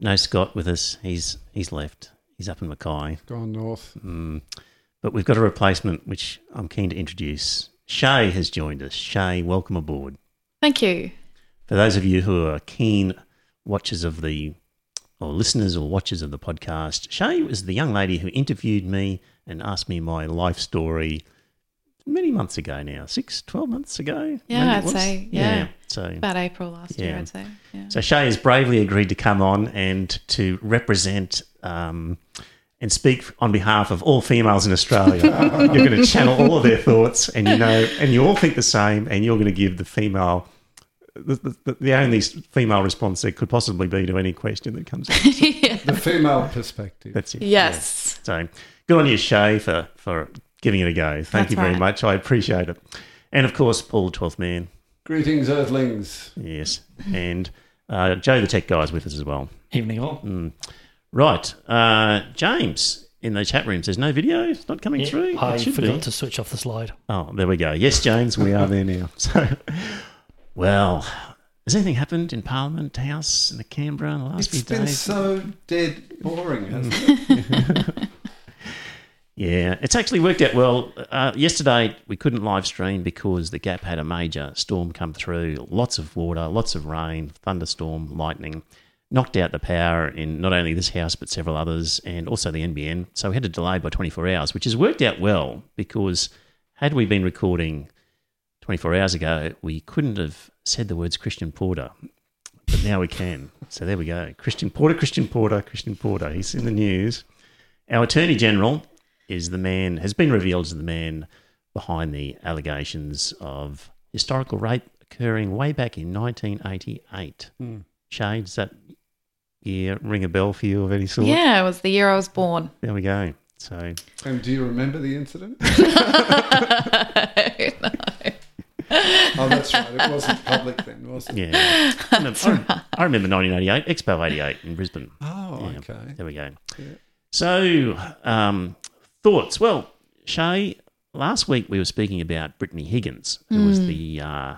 No Scott with us. He's he's left. He's up in Mackay. Gone north. Mm. But we've got a replacement which I'm keen to introduce. Shae has joined us. Shae, welcome aboard. Thank you. For those of you who are keen watchers of the, or listeners or watchers of the podcast, Shae was the young lady who interviewed me and asked me my life story many months ago now, six, 12 months ago. Yeah, I'd say, yeah. So, About April last year, I'd say. Yeah. so Shae has bravely agreed to come on and to represent um, and speak on behalf of all females in Australia. you're going to channel all of their thoughts, and you know, and you all think the same, and you're going to give the female. The, the, the only female response there could possibly be to any question that comes up. The female perspective. That's it. yes. So good on you, Shae, for, for giving it a go. Thank That's you very right. much. I appreciate it. And of course, Paul the Twelfth Man. Greetings, Earthlings. Yes. And uh, Joe the Tech Guy is with us as well. Evening all. Right. Uh, James in the chat room says no video. It's not coming Yeah, through. I should forgot be. to switch off the slide. Oh, there we go. Yes, James, we are there now. So, well, has anything happened in Parliament House in the Canberra in the last It's few days? It's been so dead boring, hasn't it? Yeah, it's actually worked out well. Uh, yesterday we couldn't live stream because the Gap had a major storm come through. Lots of water, lots of rain, thunderstorm, lightning, knocked out the power in not only this house but several others, and also the NBN. So we had to delay by 24 hours, which has worked out well because had we been recording 24 hours ago, we couldn't have said the words Christian Porter. But now we can. So there we go. Christian Porter, Christian Porter, Christian Porter. He's in the news. Our Attorney General is the man, has been revealed as the man behind the allegations of historical rape occurring way back in 1988. Shae, does that year ring a bell for you of any sort? Yeah, it was the year I was born. There we go. So, and do you remember the incident? no. Oh, that's right. It wasn't public then, was it? yeah. I, remember, I, I remember 1988, Expo 88 in Brisbane. Oh, Yeah, okay. There we go. Yeah. So, um, thoughts? Well, Shae, last week we were speaking about Brittany Higgins, who was the uh,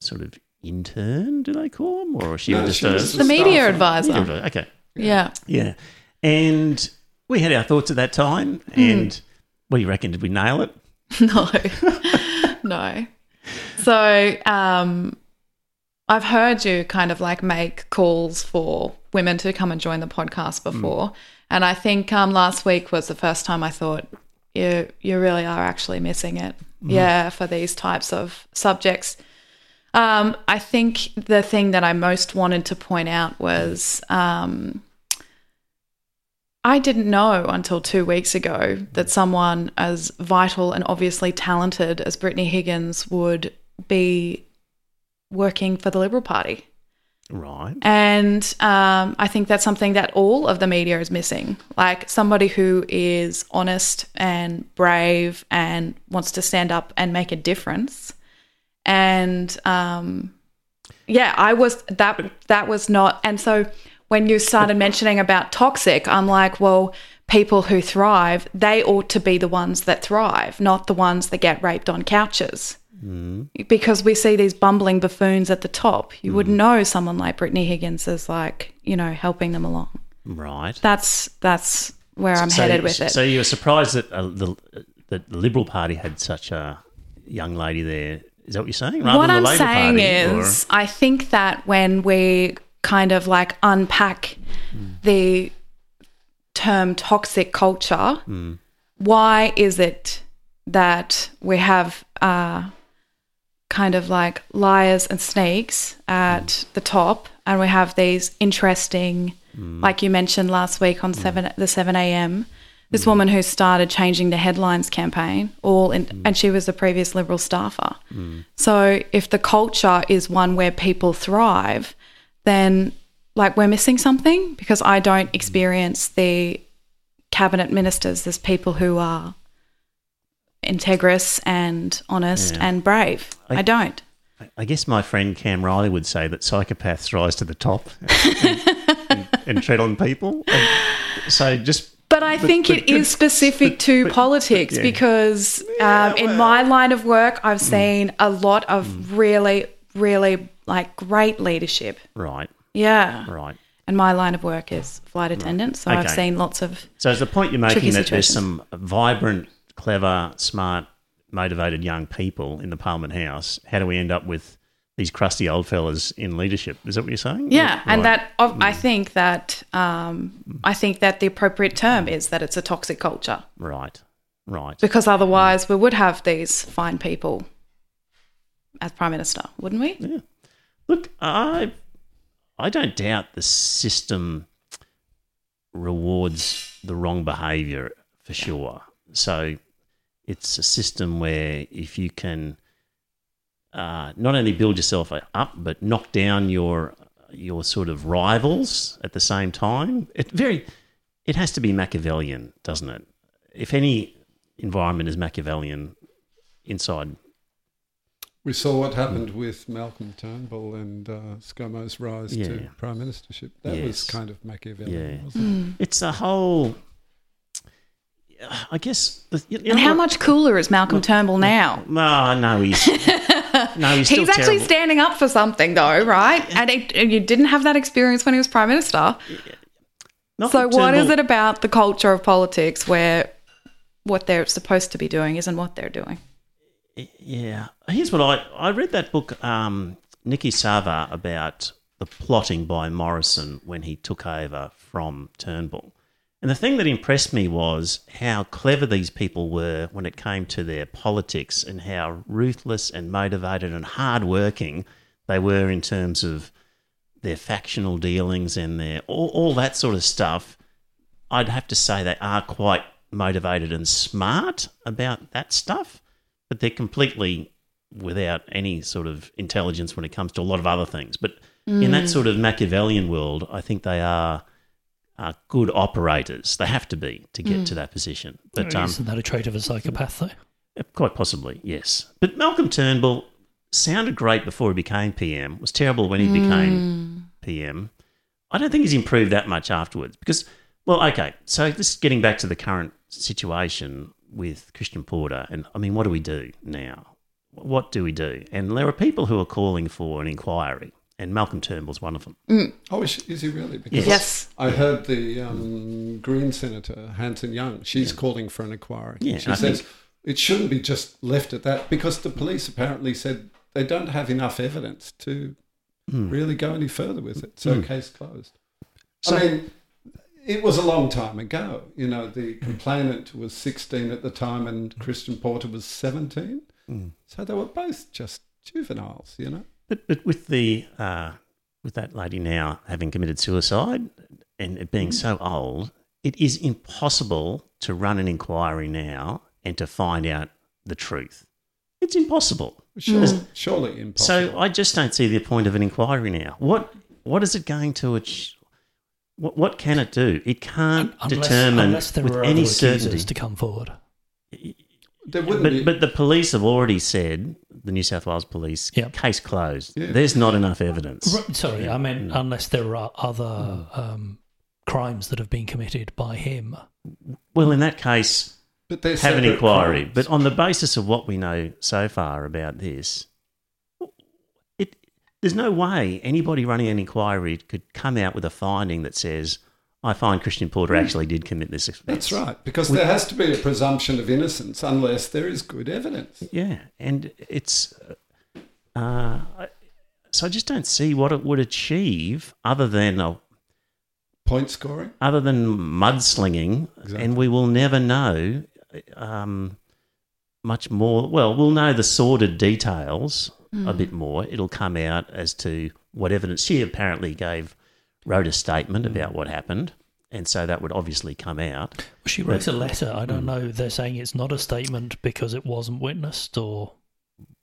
sort of intern, do they call him? Or she No, was she just was a. the media Staff. advisor. Okay. Yeah. Yeah. And we had our thoughts at that time. And what do you reckon? Did we nail it? No. no. So, um, I've heard you kind of like make calls for women to come and join the podcast before. And I think um, last week was the first time I thought you you really are actually missing it. Yeah, for these types of subjects. Um, I think the thing that I most wanted to point out was um, I didn't know until two weeks ago that someone as vital and obviously talented as Brittany Higgins would be working for the Liberal Party. Right. And um, I think that's something that all of the media is missing. Like somebody who is honest and brave and wants to stand up and make a difference. And um, yeah, I was that that was not. And so when you started mentioning about toxic, I'm like, well, people who thrive, they ought to be the ones that thrive, not the ones that get raped on couches because we see these bumbling buffoons at the top. You would know someone like Brittany Higgins is like, you know, helping them along. Right. That's that's where I'm So- headed with it. So you were surprised that uh, the, that the Liberal Party had such a young lady there. Is that what you're saying? Rather what than I'm saying Party, or- is, I think that when we kind of like unpack the term toxic culture, why is it that we have uh, kind of like liars and snakes at mm. the top, and we have these interesting, mm. like you mentioned last week on mm. seven the seven a.m. This woman who started changing the headlines campaign, all in, and she was a previous Liberal staffer. So if the culture is one where people thrive, then like we're missing something because I don't experience the cabinet ministers as people who are integrous and honest Yeah. and brave. I- I, don't. I- guess my friend Cam Riley would say that psychopaths rise to the top and, and, and tread on people. And so just But I think but it is specific to but- politics yeah. because um, in my line of work, I've seen a lot of really, really like great leadership. right, Yeah. right. And my line of work is flight attendant. So I've seen lots of. So is the point you're making that there's some vibrant, clever, smart, motivated young people in the Parliament House? How do we end up with these crusty old fellas in leadership? Is that what you're saying? Yeah, and that I think that um, I think that the appropriate term is that it's a toxic culture Right, right. because otherwise we would have these fine people as prime minister, wouldn't we? Yeah. Look, I I don't doubt the system rewards the wrong behaviour for sure. So it's a system where if you can uh, not only build yourself up, but knock down your your sort of rivals at the same time. It very it has to be Machiavellian, doesn't it? If any environment is Machiavellian inside We saw what happened with Malcolm Turnbull and uh, ScoMo's rise Yeah. to prime ministership. That was kind of Machiavellian, Yeah. wasn't it? It's a whole. I guess. You know And how much cooler is Malcolm Turnbull now? No, no, he's no, he's still He's actually standing up for something, though, right? And, it, you didn't have that experience when he was prime minister. Malcolm So, what is it about the culture of politics where what they're supposed to be doing isn't what they're doing? Yeah, here's what I I read that book, um, Niki Savva, about the plotting by Morrison when he took over from Turnbull. And the thing that impressed me was how clever these people were when it came to their politics and how ruthless and motivated and hardworking they were in terms of their factional dealings and their all, all that sort of stuff. I'd have to say they are quite motivated and smart about that stuff, but they're completely without any sort of intelligence when it comes to a lot of other things. But in that mm. sort of Machiavellian world, I think they are, are good operators. They have to be to get to hmm. that position. Oh, but um, Isn't that a trait of a psychopath, though? Uh, quite possibly, yes. But Malcolm Turnbull sounded great before he became PM, was terrible when he became hmm. PM. I don't think he's improved that much afterwards because, well, okay, so just getting back to the current situation with Christian Porter, and I mean, what do we do now? What do we do? And there are people who are calling for an inquiry, and Malcolm Turnbull's one of them. Oh, is, is he really? Because Yes. I heard the um, Green Senator, Hanson Young, she's calling for an inquiry. Yeah, she I says think- it shouldn't be just left at that because the police apparently said they don't have enough evidence to Hmm. really go any further with it. So, case closed. So- I mean, it was a long time ago. You know, the complainant was 16 at the time and Christian Porter was 17. Hmm. So they were both just juveniles, you know. But but with the uh, with that lady now having committed suicide and it being so old, it is impossible to run an inquiry now and to find out the truth. It's impossible. Sure, Surely impossible. So I just don't see the point of an inquiry now. What what is it going to achieve? What, what can it do? It can't Unless, determine unless there with are any other certainty. to come forward. There wouldn't be. But but the police have already said the New South Wales police Yep. case closed. Yeah. There's not enough evidence. R- Sorry, I meant unless there are other um, crimes that have been committed by him. Well, in that case, But they're have an separate inquiry. crimes. But on the basis of what we know so far about this, it there's no way anybody running an inquiry could come out with a finding that says, "I find Christian Porter actually did commit this offence." That's right, because there has to be a presumption of innocence unless there is good evidence. Yeah, and it's. Uh, so I just don't see what it would achieve other than a Point scoring. other than mudslinging, Exactly. and we will never know um, much more. Well, we'll know the sordid details a bit more. It'll come out as to what evidence she apparently gave, wrote a statement about what happened, and so that would obviously come out. She wrote a letter. I Hmm. don't know. They're saying it's not a statement because it wasn't witnessed, or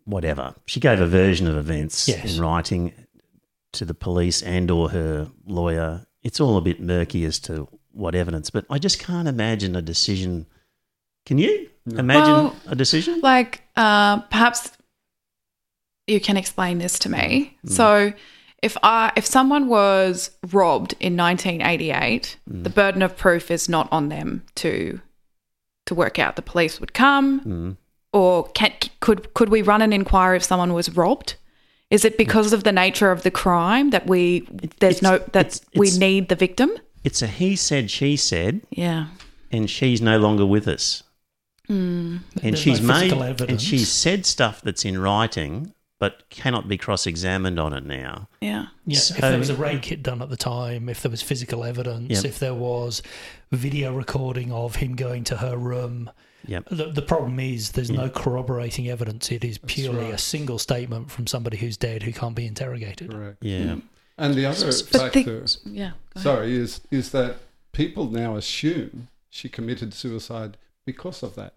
Whatever she gave a version of events Yes. in writing. to the police and or her lawyer. It's all a bit murky as to what evidence, but I just can't imagine a decision. Can you imagine Well, a decision? Like, uh, perhaps you can explain this to me. Hmm. So, if I if someone was robbed in 1988, Hmm. the burden of proof is not on them to to work out. The police would come, Hmm. or can, could could we run an inquiry if someone was robbed? Is it because of the nature of the crime that we there's it's- no that it's- we need the victim? It's a he said, she said, Yeah. and she's no longer with us. And There's she's no made physical and evidence. she's said stuff that's in writing, but cannot be cross examined on it now. Yeah. Yeah, So- if there was a raid kit done at the time, if there was physical evidence, Yep. if there was video recording of him going to her room. Yep. The, the problem is there's no corroborating evidence. It is purely a single statement from somebody who's dead who can't be interrogated. Correct. Yeah. And the other But factor, the, yeah. sorry, is is that people now assume she committed suicide because of that.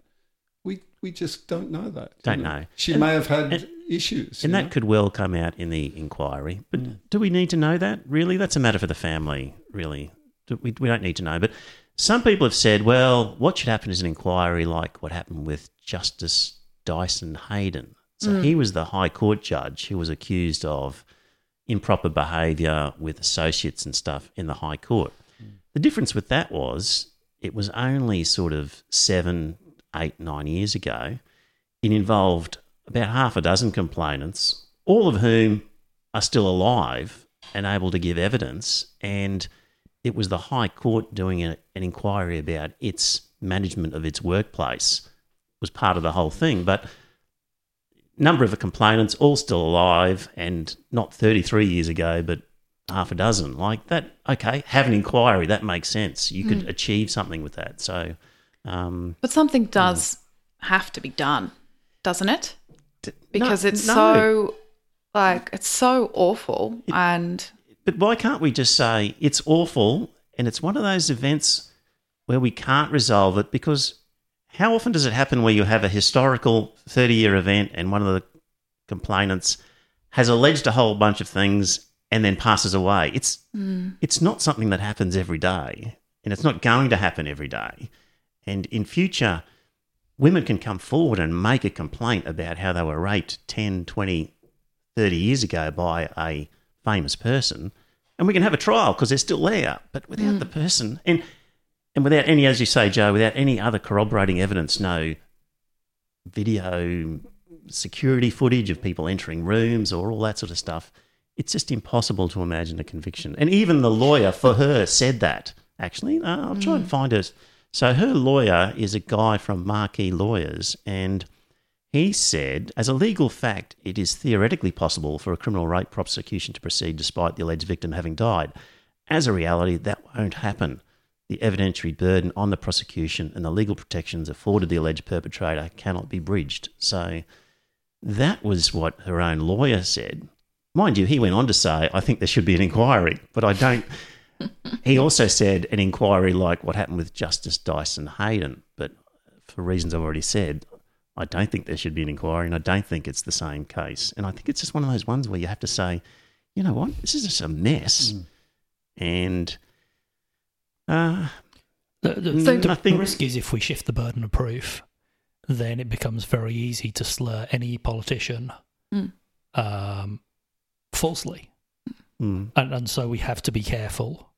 We just don't know that. Don't know. She And- may have had and- issues. And that know? could well come out in the inquiry. But do we need to know that? Really? That's a matter for the family, really. We, we don't need to know. But some people have said, well, what should happen is an inquiry like what happened with Justice Dyson Heydon. So mm. he was the High Court judge who was accused of improper behaviour with associates and stuff in the High Court. Mm. The difference with that was it was only sort of seven, eight, nine years ago. It involved about half a dozen complainants, all of whom are still alive and able to give evidence. And it was the High Court doing a, an inquiry about its management of its workplace was part of the whole thing. But number of the complainants all still alive and not 33 years ago, but half a dozen. Like that, okay, have an inquiry. That makes sense. You could hmm. achieve something with that. So, um, But something does have to be done, doesn't it? Because no- it's no. so like it's so awful and But why can't we just say it's awful and it's one of those events where we can't resolve it because how often does it happen where you have a historical 30 year event and one of the complainants has alleged a whole bunch of things and then passes away? It's it's not something that happens every day and it's not going to happen every day. And in future women can come forward and make a complaint about how they were raped 10, 20, 30 years ago by a famous person, and we can have a trial because they're still there. But without the person, and and without any, as you say, Joe, without any other corroborating evidence, no video security footage of people entering rooms or all that sort of stuff, it's just impossible to imagine a conviction. And even the lawyer for her said that. Actually, uh, I'll try and find it. So her lawyer is a guy from Marque Lawyers, and he said, as a legal fact, it is theoretically possible for a criminal rape prosecution to proceed despite the alleged victim having died. As a reality, that won't happen. The evidentiary burden on the prosecution and the legal protections afforded the alleged perpetrator cannot be bridged. So that was what her own lawyer said. Mind you, he went on to say, I think there should be an inquiry, but I don't. He also said an inquiry like what happened with Justice Dyson Heydon, but for reasons I've already said, I don't think there should be an inquiry, and I don't think it's the same case. And I think it's just one of those ones where you have to say, you know what, this is just a mess, and uh, The, the, So- the risk is if we shift the burden of proof, then it becomes very easy to slur any politician Mm. um, falsely. Mm, And, and so we have to be careful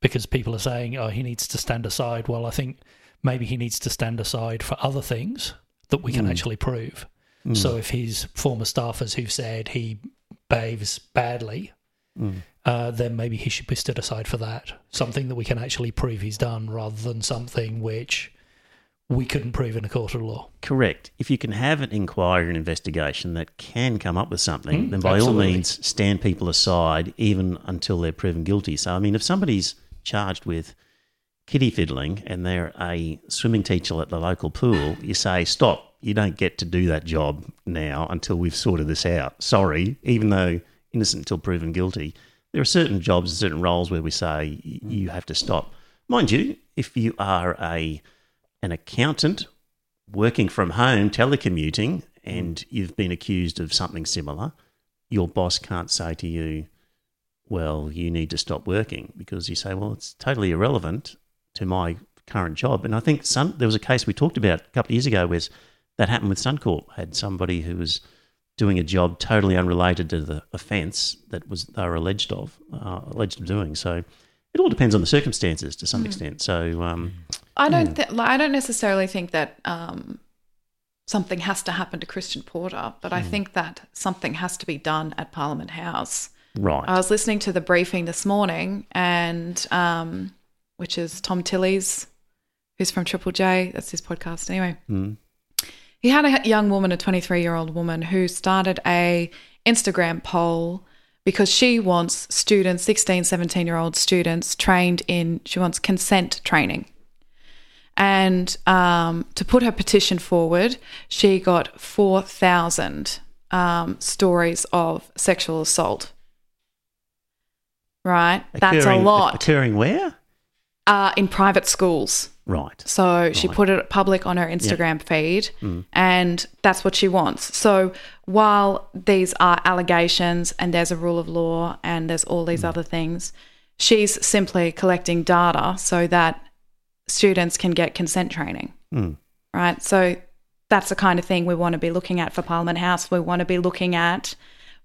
because people are saying, oh, he needs to stand aside. Well, I think maybe he needs to stand aside for other things that we can Mm. actually prove. mm, So if his former staffers who've said he behaves badly, mm. uh, then maybe he should be stood aside for that. Something that we can actually prove he's done rather than something which we couldn't prove in a court of law. Correct. If you can have an inquiry and investigation that can come up with something, Mm, then by absolutely. all means stand people aside even until they're proven guilty. So, I mean, if somebody's charged with kitty fiddling and they're a swimming teacher at the local pool, you say, stop, you don't get to do that job now until we've sorted this out. Sorry, even though innocent until proven guilty, there are certain jobs and certain roles where we say you have to stop. Mind you, if you are a an accountant working from home, telecommuting, and you've been accused of something similar, your boss can't say to you, well, you need to stop working because you say, well, it's totally irrelevant to my current job. And I think Sun, there was a case we talked about a couple of years ago where that happened with Suncorp. Had somebody who was doing a job totally unrelated to the offence that was they were alleged of uh, alleged of doing. So it all depends on the circumstances to some extent. So um, I don't. Th- like, I don't necessarily think that um, something has to happen to Christian Porter, but I think that something has to be done at Parliament House. right, I was listening to the briefing this morning, and um, which is Tom Tilley's, who's from Triple J. That's his podcast, anyway. Mm. He had a young woman, a 23 year old woman, who started a Instagram poll because she wants students, 16, 17 year old students, trained in. She wants consent training. And um, to put her petition forward, she got 4,000 um, stories of sexual assault. Right? That's a lot Occurring where? uh, in private schools. Right. So she Right. put it public on her Instagram feed, and that's what she wants. So while these are allegations and there's a rule of law and there's all these other things, she's simply collecting data so that students can get consent training. Mm. Right. So that's the kind of thing we want to be looking at for Parliament House. We want to be looking at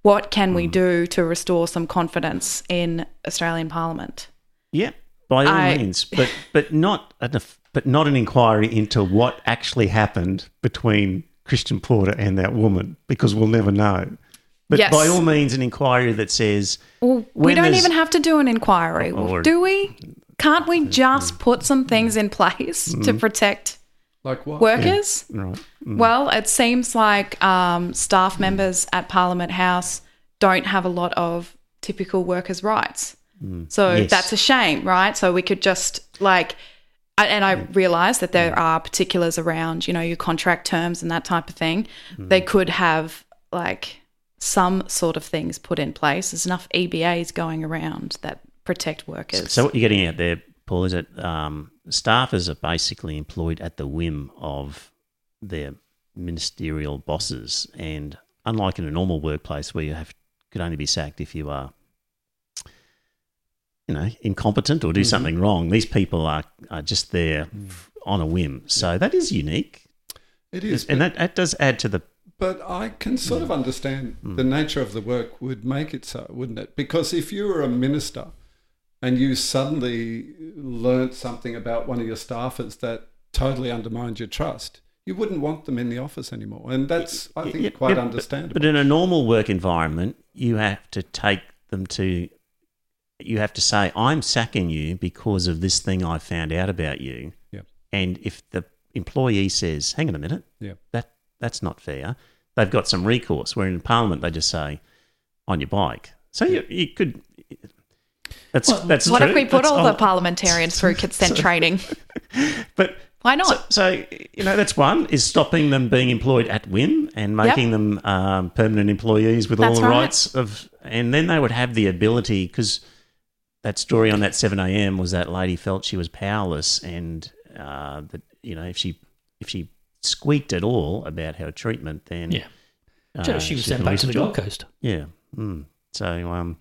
what can we do to restore some confidence in Australian Parliament. Yeah, by all I- means, but but not an, but not an inquiry into what actually happened between Christian Porter and that woman, because we'll never know. But Yes. by all means, an inquiry that says Well, we don't even have to do an inquiry, Or- do we? Can't we just put some things in mm. place to mm. protect Like what? workers? right, mm. Well, it seems like um, staff members at Parliament House don't have a lot of typical workers' rights. So Yes. that's a shame, right? So we could just like, and I realise that there are particulars around, you know, your contract terms and that type of thing. They could have like some sort of things put in place. There's enough EBAs going around that protect workers. So what you're getting at there, Paul, is that um, staffers are basically employed at the whim of their ministerial bosses, and unlike in a normal workplace where you have could only be sacked if you are, you know, incompetent or do mm-hmm. something wrong, these people are are just there mm. on a whim. So that is unique, It is. and that, that does add to the But I can sort of mm. understand mm. the nature of the work would make it so, wouldn't it? Because if you were a minister and you suddenly learnt something about one of your staffers that totally undermined your trust, you wouldn't want them in the office anymore. And that's, I think, Yeah, quite yeah, understandable. But in a normal work environment, you have to take them to, you have to say, I'm sacking you because of this thing I found out about you. Yeah. And if the employee says, hang on a minute, Yeah. that that's not fair, they've got some recourse. Where in Parliament, they just say, on your bike. So you, you could. That's Well, that's what true. if we put That's all the parliamentarians through consent training? But Why not? so, so you know that's one is stopping them being employed at whim and making them um, permanent employees with all the right. rights of, and then they would have the ability because that story on that seven a.m. was that lady felt she was powerless and uh, that you know if she if she squeaked at all about her treatment, then Yeah. uh, she was could sent back to her the Gold job. Coast. Yeah. Mm. So um,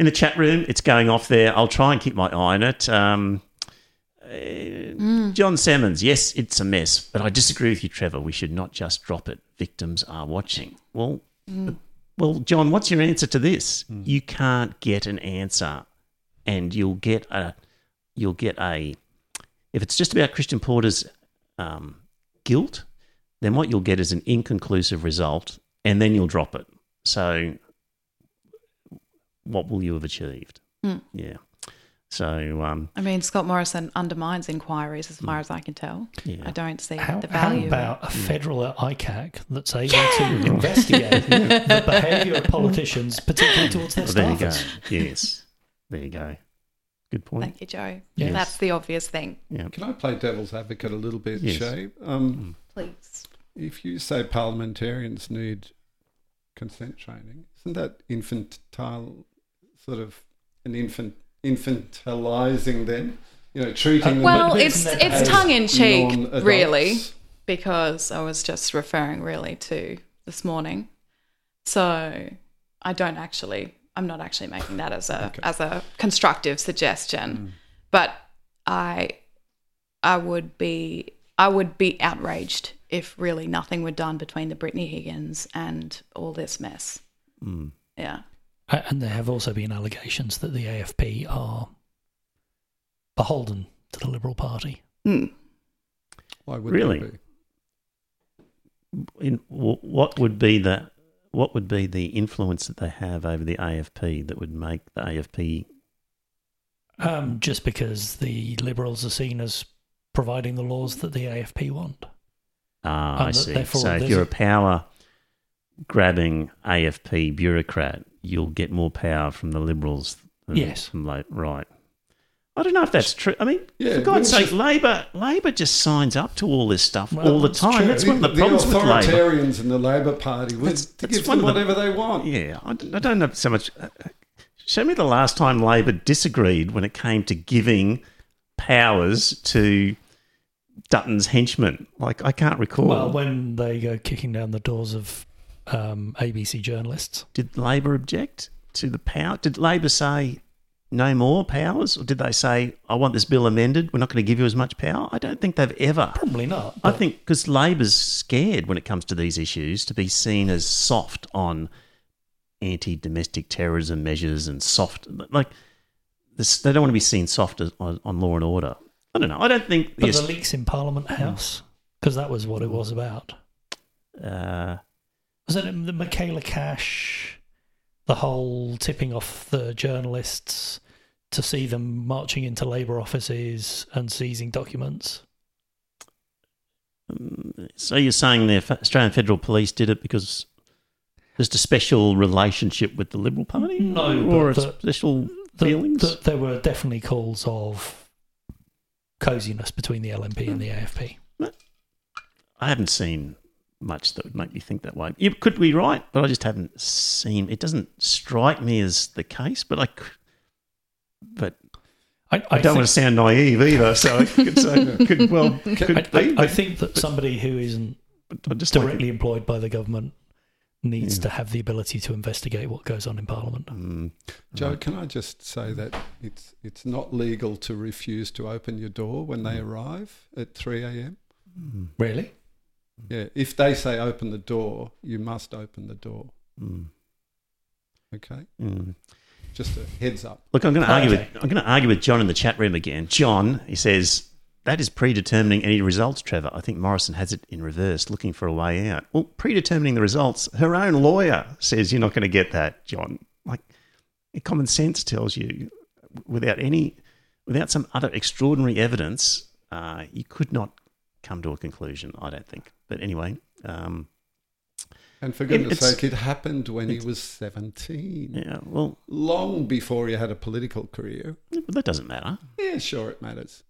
in the chat room, it's going off there. I'll try and keep my eye on it. Um, uh, John Simmons, yes, it's a mess, but I disagree with you, Trevor. We should not just drop it. Victims are watching. Well, well, John, what's your answer to this? You can't get an answer, and you'll get a, you'll get a. If it's just about Christian Porter's um, guilt, then what you'll get is an inconclusive result, and then you'll drop it. So, what will you have achieved? Mm. Yeah. So, um, I mean, Scott Morrison undermines inquiries as far as I can tell. yeah. I don't see How, the how value. about a federal ICAC that's able to investigate the behaviour of politicians, particularly towards their Well, there you go. Yes. There you go. Good point. Thank you, Joe. Yes. That's the obvious thing. Yeah. Can I play devil's advocate a little bit, Yes. Shae? Um, Please. if you say parliamentarians need consent training, isn't that infantile, sort of an infant infantilizing them? You know, treating them Well, it's it's tongue in cheek, really, because I was just referring really to this morning. So I don't actually. I'm not actually making that as a as a constructive suggestion, mm. but I I would be I would be outraged if really nothing were done between the Brittany Higgins and all this mess. Mm. Yeah. A- And there have also been allegations that the AFP are beholden to the Liberal Party. Mm. Why would Really? they be? In, what would be the what would be the influence that they have over the AFP that would make the AFP? Um, just because the Liberals are seen as providing the laws that the AFP want. Ah, And I see. So if you're a- a power grabbing AFP bureaucrat, you'll get more power from the Liberals. Than Yes. from la- right. I don't know if that's true. I mean, Yeah, for God's wouldn't sake, Labor Labor just signs up to all this stuff Well, all the time. true. That's one of the, the problems with Labor. authoritarians in the Labor Party would That's- that's give one them of the- whatever they want. Yeah, I don't know so much. uh, Show me the last time Labor disagreed when it came to giving powers to Dutton's henchmen. Like I can't recall. Well, when they go kicking down the doors of um, ABC journalists. did Labor object to the power? Did Labor say no more powers, or did they say I want this bill amended? We're not going to give you as much power. I don't think they've ever. Probably not. I think because Labor's scared when it comes to these issues to be seen as soft on anti-domestic terrorism measures and soft like this, they don't want to be seen soft on, on law and order. I don't know. I don't think But yes, the leaks in Parliament House, because that was what it was about. uh, Was it the Michaelia Cash, the whole tipping off the journalists to see them marching into Labor offices and seizing documents? Mm, so you're saying the Australian Federal Police did it because just a special relationship with the Liberal Party, No, or a the- special That- feelings? that there were definitely calls of coziness between the LNP and the AFP. I haven't seen much that would make me think that way. It could be right, but I just haven't seen. It doesn't strike me as the case, but I, c- but I, I, don't want to sound naive either. So it could, so could well could I, be. I, I think that somebody who isn't but I just like directly employed by the government needs Yeah. to have the ability to investigate what goes on in Parliament. Mm, Joe, can I just say that it's it's not legal to refuse to open your door when they arrive at three a.m. mm, Really? Yeah, if they say open the door, you must open the door. mm, Okay, mm. just a heads up. Look, I'm going to argue okay. with I'm going to argue with John in the chat room again. John, he says that is predetermining any results. Trevor, I think Morrison has it in reverse, looking for a way out. Well, predetermining the results, her own lawyer says you're not going to get that, John. Like common sense tells you, without any, without some other extraordinary evidence, uh, you could not come to a conclusion. I don't think. But anyway, um, And for goodness it's- sake, it happened when he was seventeen, yeah. Well, long before he had a political career. but that doesn't matter. Yeah, sure, it matters.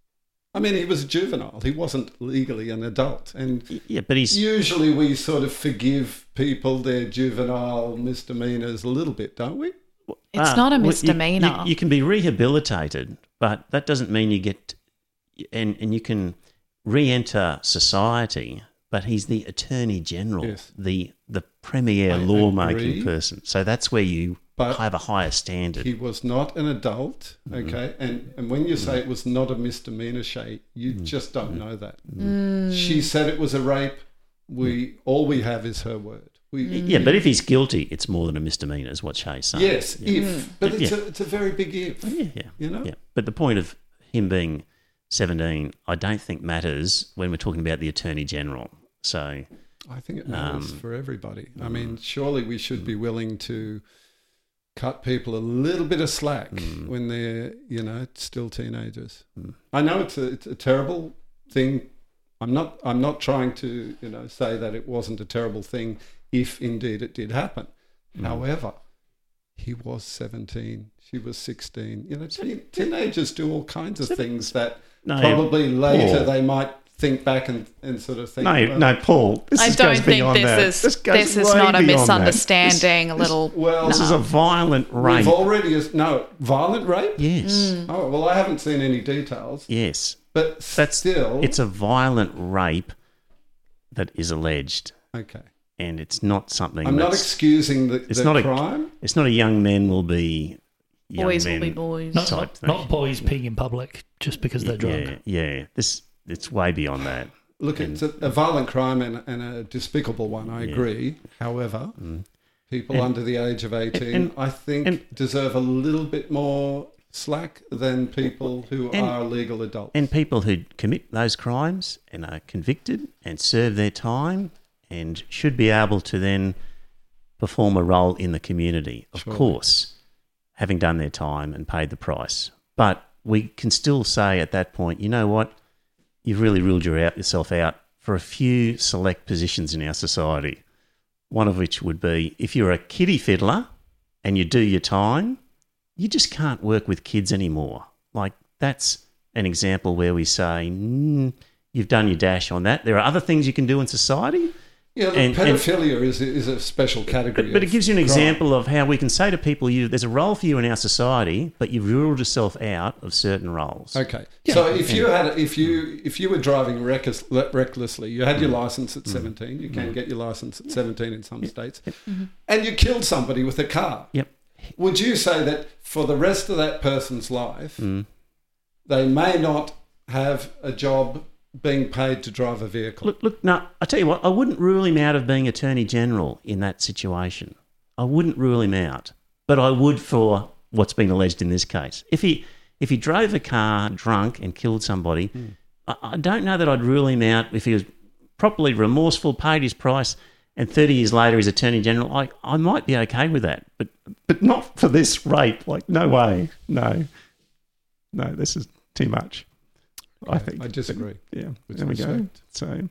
I mean, he was a juvenile. He wasn't legally an adult, and Yeah, but he's usually we sort of forgive people their juvenile misdemeanors a little bit, don't we? It's Ah, not a well, you- misdemeanor. You, you can be rehabilitated, but that doesn't mean you get and and you can re-enter society. But he's the attorney general, Yes. the the premier I lawmaking agree. person. So that's where you But have a higher standard. He was not an adult, Mm-hmm. okay? And and when you say it was not a misdemeanor, Shae, you Mm-hmm. just don't know that. Mm. She said it was a rape. We all we have is her word. We yeah, but if he's guilty, it's more than a misdemeanor, is what Shae's saying. yes, if, but it's Yeah. a it's a very big if. yeah, yeah, You know? yeah. But the point of him being seventeen, I don't think matters when we're talking about the attorney general. So I think it matters Um, for everybody. I mean, surely we should be willing to cut people a little bit of slack Mm. when they're, you know, still teenagers. Mm. I know it's a, it's a terrible thing. I'm not I'm not trying to, you know, say that it wasn't a terrible thing if indeed it did happen. Mm. However, he was 17, she was 16. You know, teen, teenagers do all kinds of things that no, probably later Paul. they might think back and, and sort of think, No, well, no, Paul. This I is- don't think this that. is This this, is not a beyond that. misunderstanding. a little. This, this is a violent rape. We've already no violent rape. Yes, mm. Oh well, I haven't seen any details, yes. but That's still, It's a violent rape that is alleged, okay. and it's not something. I'm not excusing the, It's the not a- crime. it's not a young man will be young boys men will be boys. Not, type not, thing. not boys peeing in public just because they're drunk. Yeah, yeah. This it's way beyond that. Look, it's a, a violent crime and, and a despicable one. I Yeah. agree. However, mm. people And- under the age of 18, and- I think, and- deserve a little bit more slack than people who And- are legal adults. And people who commit those crimes and are convicted and serve their time and should be able to then perform a role in the community, of Surely. course, having done their time and paid the price. But we can still say at that point, you know what? You've really ruled your out, yourself out for a few select positions in our society. One of which would be if you're a kiddie fiddler and you do your time, you just can't work with kids anymore. Like that's an example where we say mm, you've done your dash on that. There are other things you can do in society, yeah, look, and- and- pedophilia is, is a special category. but, but it gives you an crime. example of how we can say to people, "You there's a role for you in our society, but you've ruled yourself out of certain roles." Okay. Yeah. So if you had, if you if you were driving reckless, recklessly, you had your mm-hmm. license at mm-hmm. seventeen. You can mm-hmm. get your license at seventeen in some states, and you killed somebody with a car. Yep. Would you say that for the rest of that person's life, Mm. they may not have a job being paid to drive a vehicle? Look, look. No, I tell you what. I wouldn't rule him out of being Attorney General in that situation. I wouldn't rule him out, but I would for what's been alleged in this case. If he if he drove a car drunk and killed somebody, hmm. I, I don't know that I'd rule him out if he was properly remorseful, paid his price, and thirty years later he's Attorney General. I I might be okay with that, but but not for this rape. Like no way, no, no. This is too much. I think I disagree. yeah, With there we go. respect. So,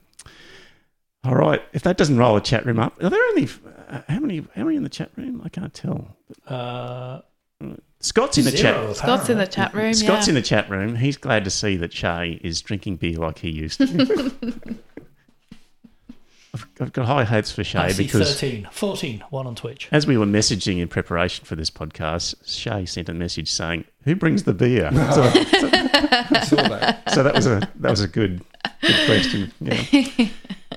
all right. If that doesn't roll a chat room up, are there only uh, how many? How many in the chat room? I can't tell. Uh, Scott's in the zero, chat. Scott's in the chat room. Scott's yeah. in the chat room. He's glad to see that Shae is drinking beer like he used to. I've, I've got high hopes for I Shae see because 13, 14, one on Twitch. as we were messaging in preparation for this podcast, Shae sent a message saying, "Who brings the beer?" So, I saw that. so that was a that was a good good question. Yeah.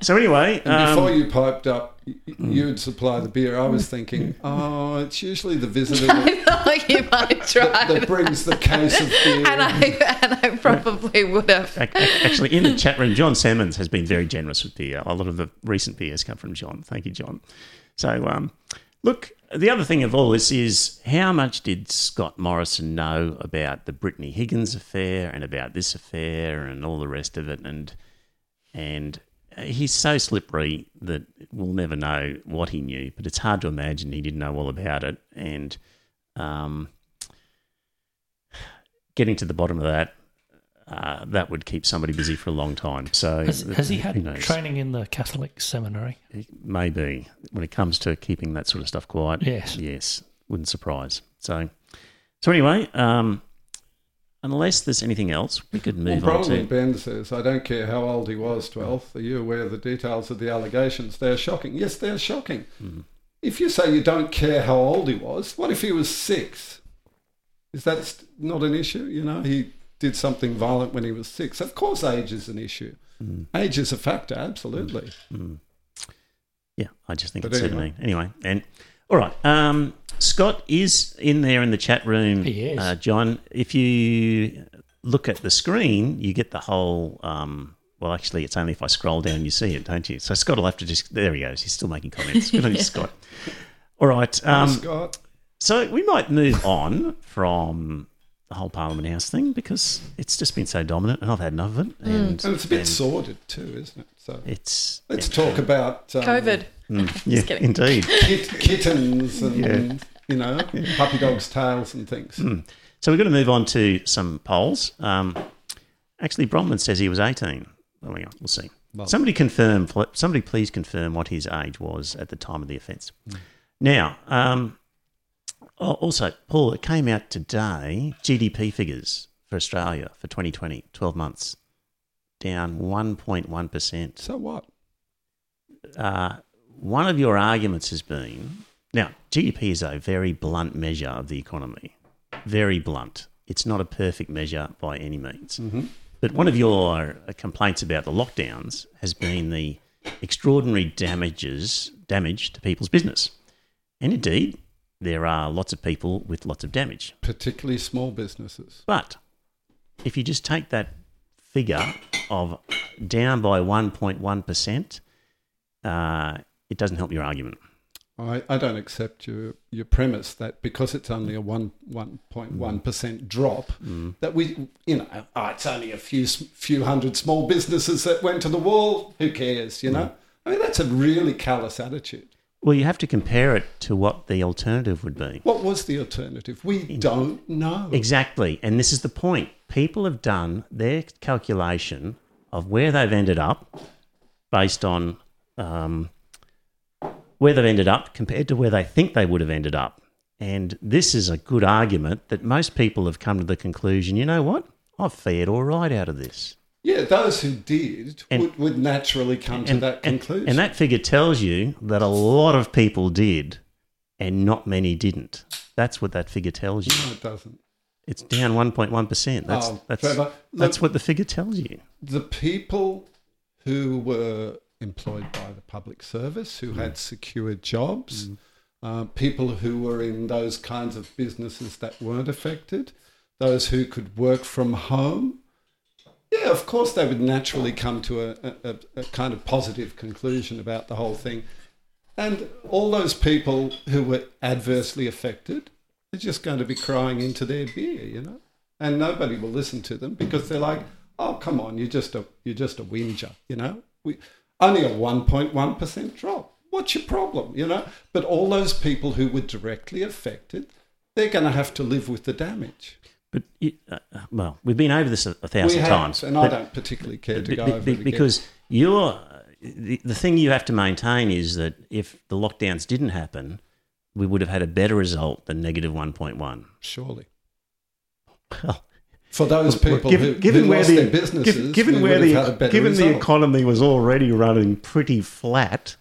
So anyway, And before um, you piped up, y- y- you'd supply the beer. I was thinking, oh, it's usually the visitor that, like you might try. that brings the case of beer. and I and I probably would have. Ac- ac- Actually, in the chat room, John Simmons has been very generous with beer. A lot of the recent beers come from John. Thank you, John. So, um, look, the other thing of all this is how much did Scott Morrison know about the Brittany Higgins affair and about this affair and all the rest of it? And and he's so slippery that we'll never know what he knew. But it's hard to imagine he didn't know all about it. And um, getting to the bottom of that uh, that would keep somebody busy for a long time. So Has, has he had training in the Catholic seminary? Maybe when it comes to keeping that sort of stuff quiet. Yes. Yes, wouldn't surprise. So, so anyway, um, unless there's anything else, we could Well, move on probably to. Ben says, I don't care how old he was, 12th. Are you aware of the details of the allegations? They're shocking. Yes, they're shocking. Hmm. If you say you don't care how old he was, what if he was six? Is that not an issue? You know, he did something violent when he was six. Of course, age is an issue. Hmm. Age is a factor, absolutely. Yeah, I just think But it's anyway. certainly anyway. And all right, um, Scott is in there in the chat room. He is. Uh, John. If you look at the screen, you get the whole. Um, well, actually, it's only if I scroll down you see it, don't you? So Scott will have to just. There he goes. He's still making comments. Good on you, Scott. All right. Um, Scott, so we might move on from the whole Parliament House thing because it's just been so dominant, and I've had enough of it. And, and it's a bit sordid too, isn't it? So It's let's talk about um, COVID. yeah, kidding. indeed. kit- kittens and Yeah. you know puppy dogs' tails and things. So we're going to move on to some polls. Um, actually, Bronwyn says he was 18. Well, hang on, we'll see. Well- somebody confirm. Somebody please confirm what his age was at the time of the offence. Now, um, al- also, Paul, it came out today. GDP figures for Australia for 2020, 12 months, down 1.1 percent. So what? uh, one of your arguments has been now GDP is a very blunt measure of the economy, very blunt. It's not a perfect measure by any means. But one of your complaints about the lockdowns has been the extraordinary damages damage to people's business. And indeed, there are lots of people with lots of damage. Particularly small businesses. But if you just take that figure of down by 1.1%, uh, it doesn't help your argument. I, I don't accept your, your premise that because it's only a one one point one percent drop, that we you know oh, it's only a few few hundred small businesses that went to the wall. Who cares? You know, I mean that's a really callous attitude. Well, you have to compare it to what the alternative would be. What was the alternative? We don't know. Exactly. And this is the point. People have done their calculation of where they've ended up based on um, where they've ended up compared to where they think they would have ended up. And this is a good argument that most people have come to the conclusion you know what? I've fared all right out of this. Yeah, those who did And- would, would naturally come to that conclusion. and that figure tells you that a lot of people did and not many didn't. That's what that figure tells you. no, it doesn't. It's down 1.1%. That's, Oh, that's, Trevor, that's look- what the figure tells you. the people who were employed by the public service, who had secured jobs, uh, people who were in those kinds of businesses that weren't affected, those who could work from home. Yeah, of course, they would naturally come to a, a, a kind of positive conclusion about the whole thing. And all those people who were adversely affected are just going to be crying into their beer, you know? And nobody will listen to them because they're like, oh, come on, you're just a, you're just a whinger, you know? We, only a 1.1% drop. What's your problem, you know? But all those people who were directly affected, they're going to have to live with the damage. But you, uh, uh, well, we've been over this a, a thousand have, times, and I don't particularly care to be- go be- over be- it again. because you're the, the thing you have to maintain is that if the lockdowns didn't happen, we would have had a better result than negative one point one. surely. Well, For those people given, who, given who where lost the their businesses, given, where would have had a the given the economy was already running pretty flat.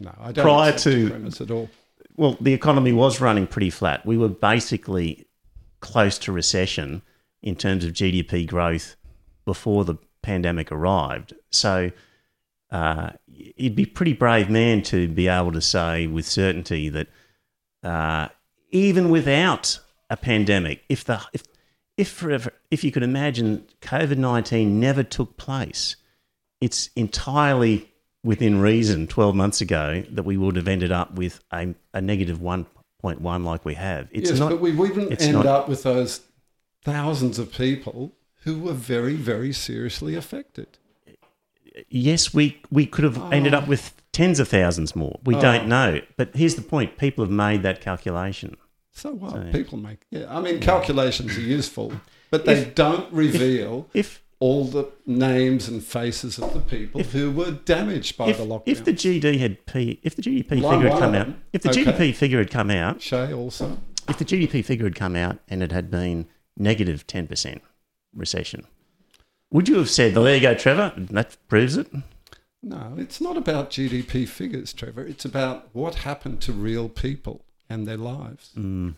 No, I don't prior to- premise at all. Well, the economy was running pretty flat. We were basically close to recession in terms of GDP growth before the pandemic arrived. So uh, you'd be a pretty brave man to be able to say with certainty that uh, even without a pandemic, if the if if forever, if you could imagine COVID nineteen never took place, it's entirely within reason 12 months ago that we would have ended up with a, a negative 1.1 like we have. It's yes, not, but we wouldn't end not- up with those thousands of people who were very, very seriously affected. yes, we, we could have oh. ended up with tens of thousands more. We Oh. don't know. But here's the point people have made that calculation. So what? So- People make, yeah, I mean, calculations are useful, but they If- don't reveal If, all the names and faces of the people who were damaged by if, the lockdown. if the GD had P, if the GDP figure had come out, if the Okay. GDP figure had come out, Shae also. if the GDP figure had come out and it had been negative 10% recession, would you have said, well, there you go, Trevor, that proves it? No, it's not about GDP figures, Trevor. It's about what happened to real people and their lives. Mm.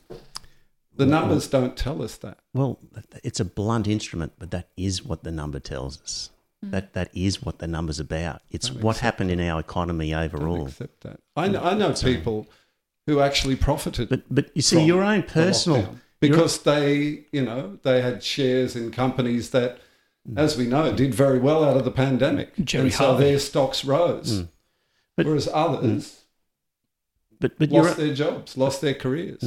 The numbers don't tell us that. Well, it's a blunt instrument, but that is what the number tells us. Hmm. That that is what the number's about. It's Don't what accept happened in our economy Don't overall. accept that. I know, I know people who actually profited But but you see, your own personal lockdown because they, you know, they had shares in companies that, hmm. as we know, did very well out of the pandemic, Jerry and so Harvey. their stocks rose, Mm. But- whereas others hmm. but but lost their jobs, lost their careers.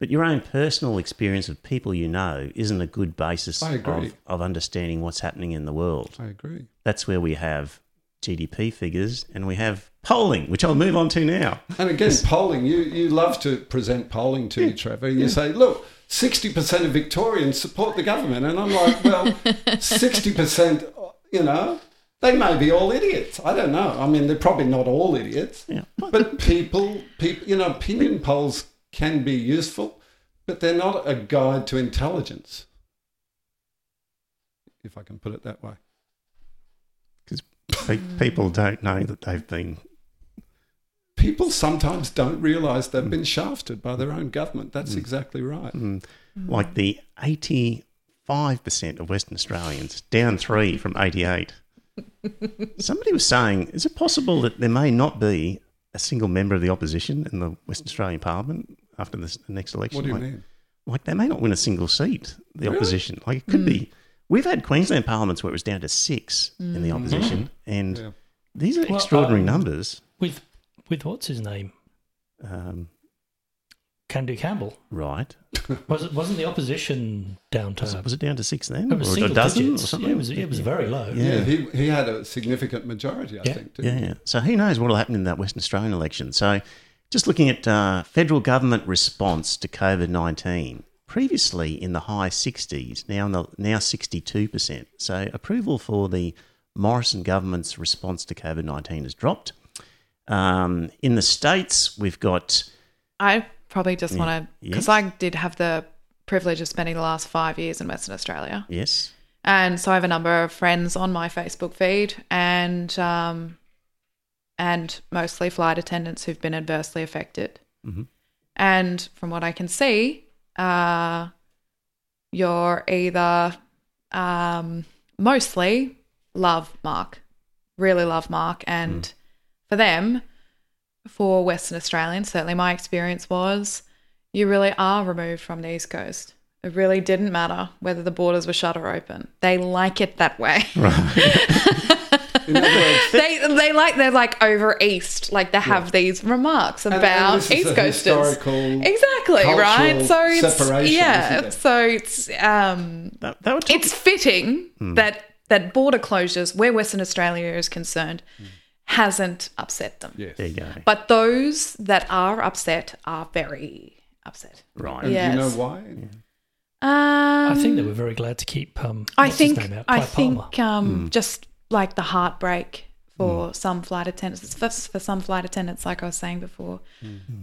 But your own personal experience of people you know isn't a good basis of, of understanding what's happening in the world. I agree. That's where we have GDP figures and we have polling, which I'll move on to now. And again, polling, you, you love to present polling to you, Trevor. You say, look, 60% of Victorians support the government. And I'm like, well, 60%, you know, they may be all idiots. I don't know. I mean, they're probably not all idiots. Yeah. But people, people, you know, opinion polls can be useful, but they're not a guide to intelligence, if I can put it that way. Pe- People don't know that they've been People sometimes don't realise they've mm. been shafted by their own government. That's mm. exactly right. Mm. mm. like the 85% of Western Australians, down three from 88, Somebody was saying, is it possible that there may not be a single member of the opposition in the Western Australian Parliament after this, the next election? What do you like, mean? Like they may not win a single seat, the Really? opposition. Like it could be. We've had Queensland parliaments where it was down to six in the opposition, and Yeah. these are Well, extraordinary um, numbers. With with what's his name? Um, Can-do Campbell. right. Was it wasn't the opposition down to... Was to it, was it down to six then? it was or a dozen digits. or something? Yeah, it was it was very low. Yeah. Yeah, he, he had a significant majority, I Yeah. think. Didn't Yeah. So who knows what will happen in that Western Australian election? So just looking at uh, federal government response to COVID nineteen. Previously in the high sixties, now in the now sixty two percent. So approval for the Morrison government's response to COVID nineteen has dropped. Um, in the states, we've got I probably just want to, because. I did have the privilege of spending the last five years in Western Australia. yes, And so I have a number of friends on my Facebook feed and um, and mostly flight attendants who've been adversely affected. Mhm. And from what I can see, uh, you're either um, mostly love Mark, really love Mark. And for them, for Western Australians, certainly my experience was you really are removed from the East Coast. It really didn't matter whether the borders were shut or open. They like it that way. In other words, they they like they're like over east, like they have these remarks and about this is East a Coasters. historical Exactly, right? So it's yeah, it? so it's um that, that it's fitting that that border closures where Western Australia is concerned hasn't upset them. Yes. there you go. But those that are upset are very upset. Right. And do you know Yes. why? Um, I think they were very glad to keep. Um, I what's his think name out? I think Palmer. um, just like the heartbreak for some flight attendants, for, for some flight attendants, like I was saying before,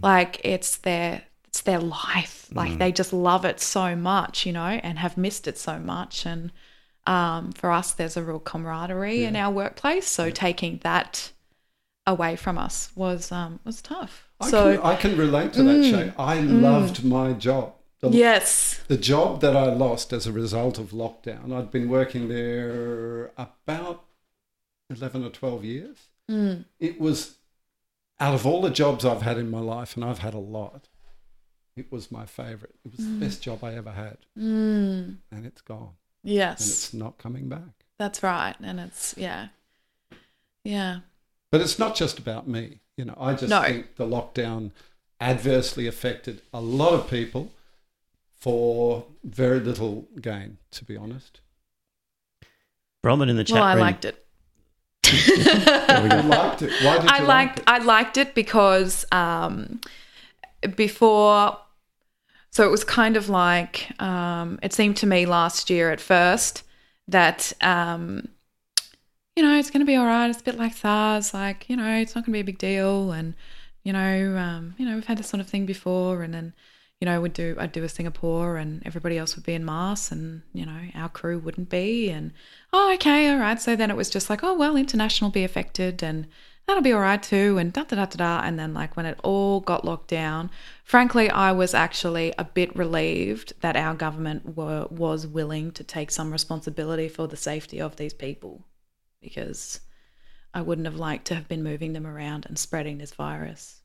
like it's their it's their life. Like they just love it so much, you know, and have missed it so much. And um, for us, there's a real camaraderie in our workplace. So taking that away from us was um, was tough. I, so can, I can relate to that, Shae. I loved my job. The, yes, the job that I lost as a result of lockdown, I'd been working there about 11 or 12 years. It was, out of all the jobs I've had in my life, and I've had a lot, it was my favourite. It was the best job I ever had. mm, And it's gone. yes, And it's not coming back. that's right. And it's yeah, yeah. But it's not just about me. You know, I just No. think the lockdown adversely affected a lot of people for very little gain, to be honest. Bronwyn in the chat Well, I room. liked it. I liked it. Why did you I like liked it? I liked it because um, before, so it was kind of like um, it seemed to me last year at first that um, you know it's going to be all right. It's a bit like SARS, like you know it's not going to be a big deal, and you know um, you know we've had this sort of thing before, and then you know we'd do I'd do a Singapore, and everybody else would be in masks, and you know our crew wouldn't be, and oh okay all right. So then it was just like oh well international be affected, and that'll be all right too, and da da da da da. And then like when it all got locked down, frankly, I was actually a bit relieved that our government were was willing to take some responsibility for the safety of these people, because I wouldn't have liked to have been moving them around and spreading this virus.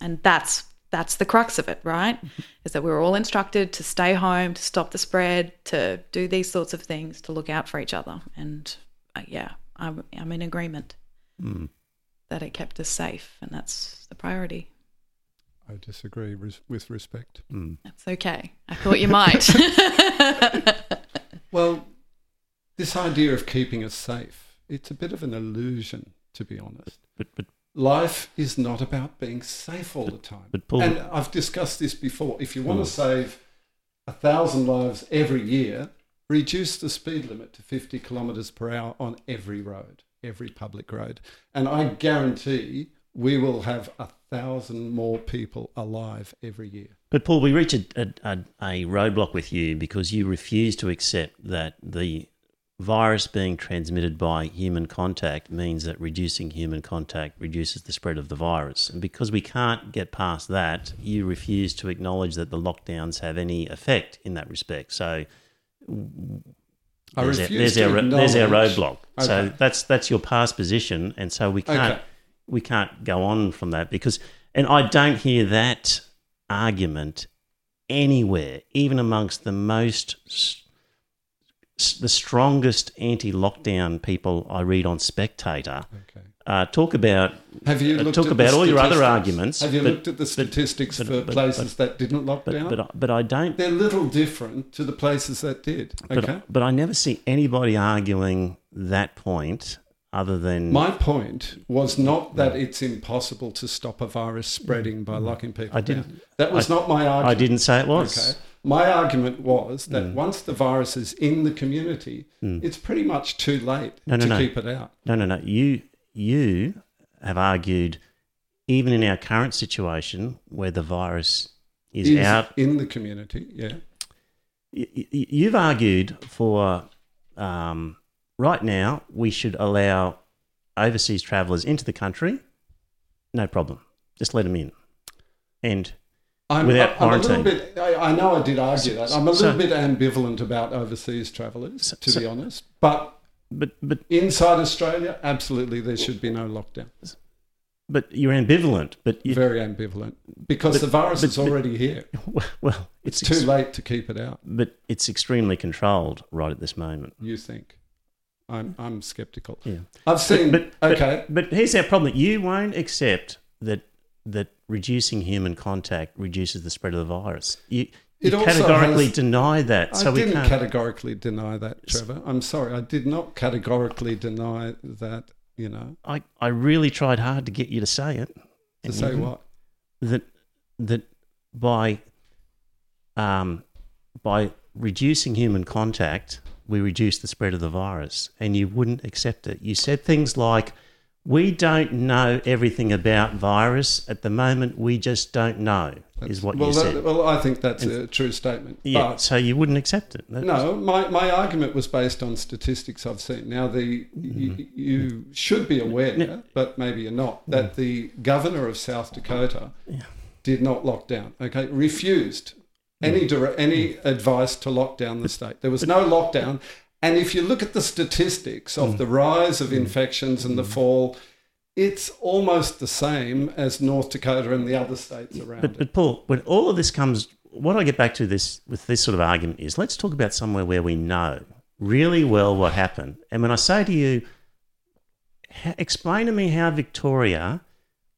And that's that's the crux of it, right? Is that we were all instructed to stay home, to stop the spread, to do these sorts of things, to look out for each other. And uh, yeah, I'm, I'm in agreement Mm. that it kept us safe, and that's the priority. I disagree res- with respect. Mm. That's okay. I thought you might. Well, this idea of keeping us safe, it's a bit of an illusion, to be honest. But but Life is not about being safe all the time. but Paul, And I've discussed this before. If you want to save a thousand lives every year, reduce the speed limit to 50 kilometres per hour on every road, every public road. And I guarantee we will have a thousand more people alive every year. But Paul, we reach a, a, a roadblock with you because you refuse to accept that the virus being transmitted by human contact means that reducing human contact reduces the spread of the virus. And because we can't get past that, you refuse to acknowledge that the lockdowns have any effect in that respect. So I there's, our, refuse there's, our, there's our roadblock. So that's that's your past position, and so we can't Okay. we can't go on from that because, and I don't hear that argument anywhere, even amongst the most the strongest anti-lockdown people I read on Spectator. Okay. Uh, talk about Have you uh, talk about all your other arguments. Have you but, looked at the statistics but- for but- places that didn't lock but, down? but, I- but I don't. They're little different to the places that did. But, Okay. but I never see anybody arguing that point other than My point was not that it's impossible to stop a virus spreading by locking people I didn't- down. That was I- not my argument. I didn't say it was. Okay. My argument was that Hmm. once the virus is in the community, it's pretty much too late No, no, to no. keep it out. No, no, no. You you have argued, even in our current situation where the virus is Is out, in the community, yeah. you've argued for um, right now we should allow overseas travellers into the country. No problem. Just let them in. And I'm, Without I'm a little bit. I, I know I did argue that. I'm a So- little bit ambivalent about overseas travellers, to so- be honest. But but but inside Australia, absolutely, there should be no lockdown. but you're ambivalent. But you, Very ambivalent because But- the virus but- is already here. well, it's It's too ex- late to keep it out. but it's extremely controlled right at this moment. You think? I'm I'm skeptical. Yeah. I've seen. but, but, okay. But, here's our problem: you won't accept that that reducing human contact reduces the spread of the virus. You, you categorically has- deny that. So I didn't can't. categorically deny that, Trevor. I'm sorry. I did not categorically deny that. You know, I, I really tried hard to get you to say it. to say what? That that by um by reducing human contact, we reduce the spread of the virus, and you wouldn't accept it. You said things like. We don't know everything about virus at the moment. We just don't know, is what well, you that- said. well, I think that's a true statement. Yeah, But so you wouldn't accept it. That- No, my, my argument was based on statistics I've seen. Now, the Mm-hmm. you, you should be aware, but maybe you're not, that the governor of South Dakota did not lock down. Okay, refused Mm. any dire- any advice to lock down the state. There was no lockdown. And if you look at the statistics Mm. of the rise of infections and the fall, it's almost the same as North Dakota and the other states around But, but Paul, when all of this comes, what I get back to this with this sort of argument is let's talk about somewhere where we know really well what happened. And when I say to you, explain to me how Victoria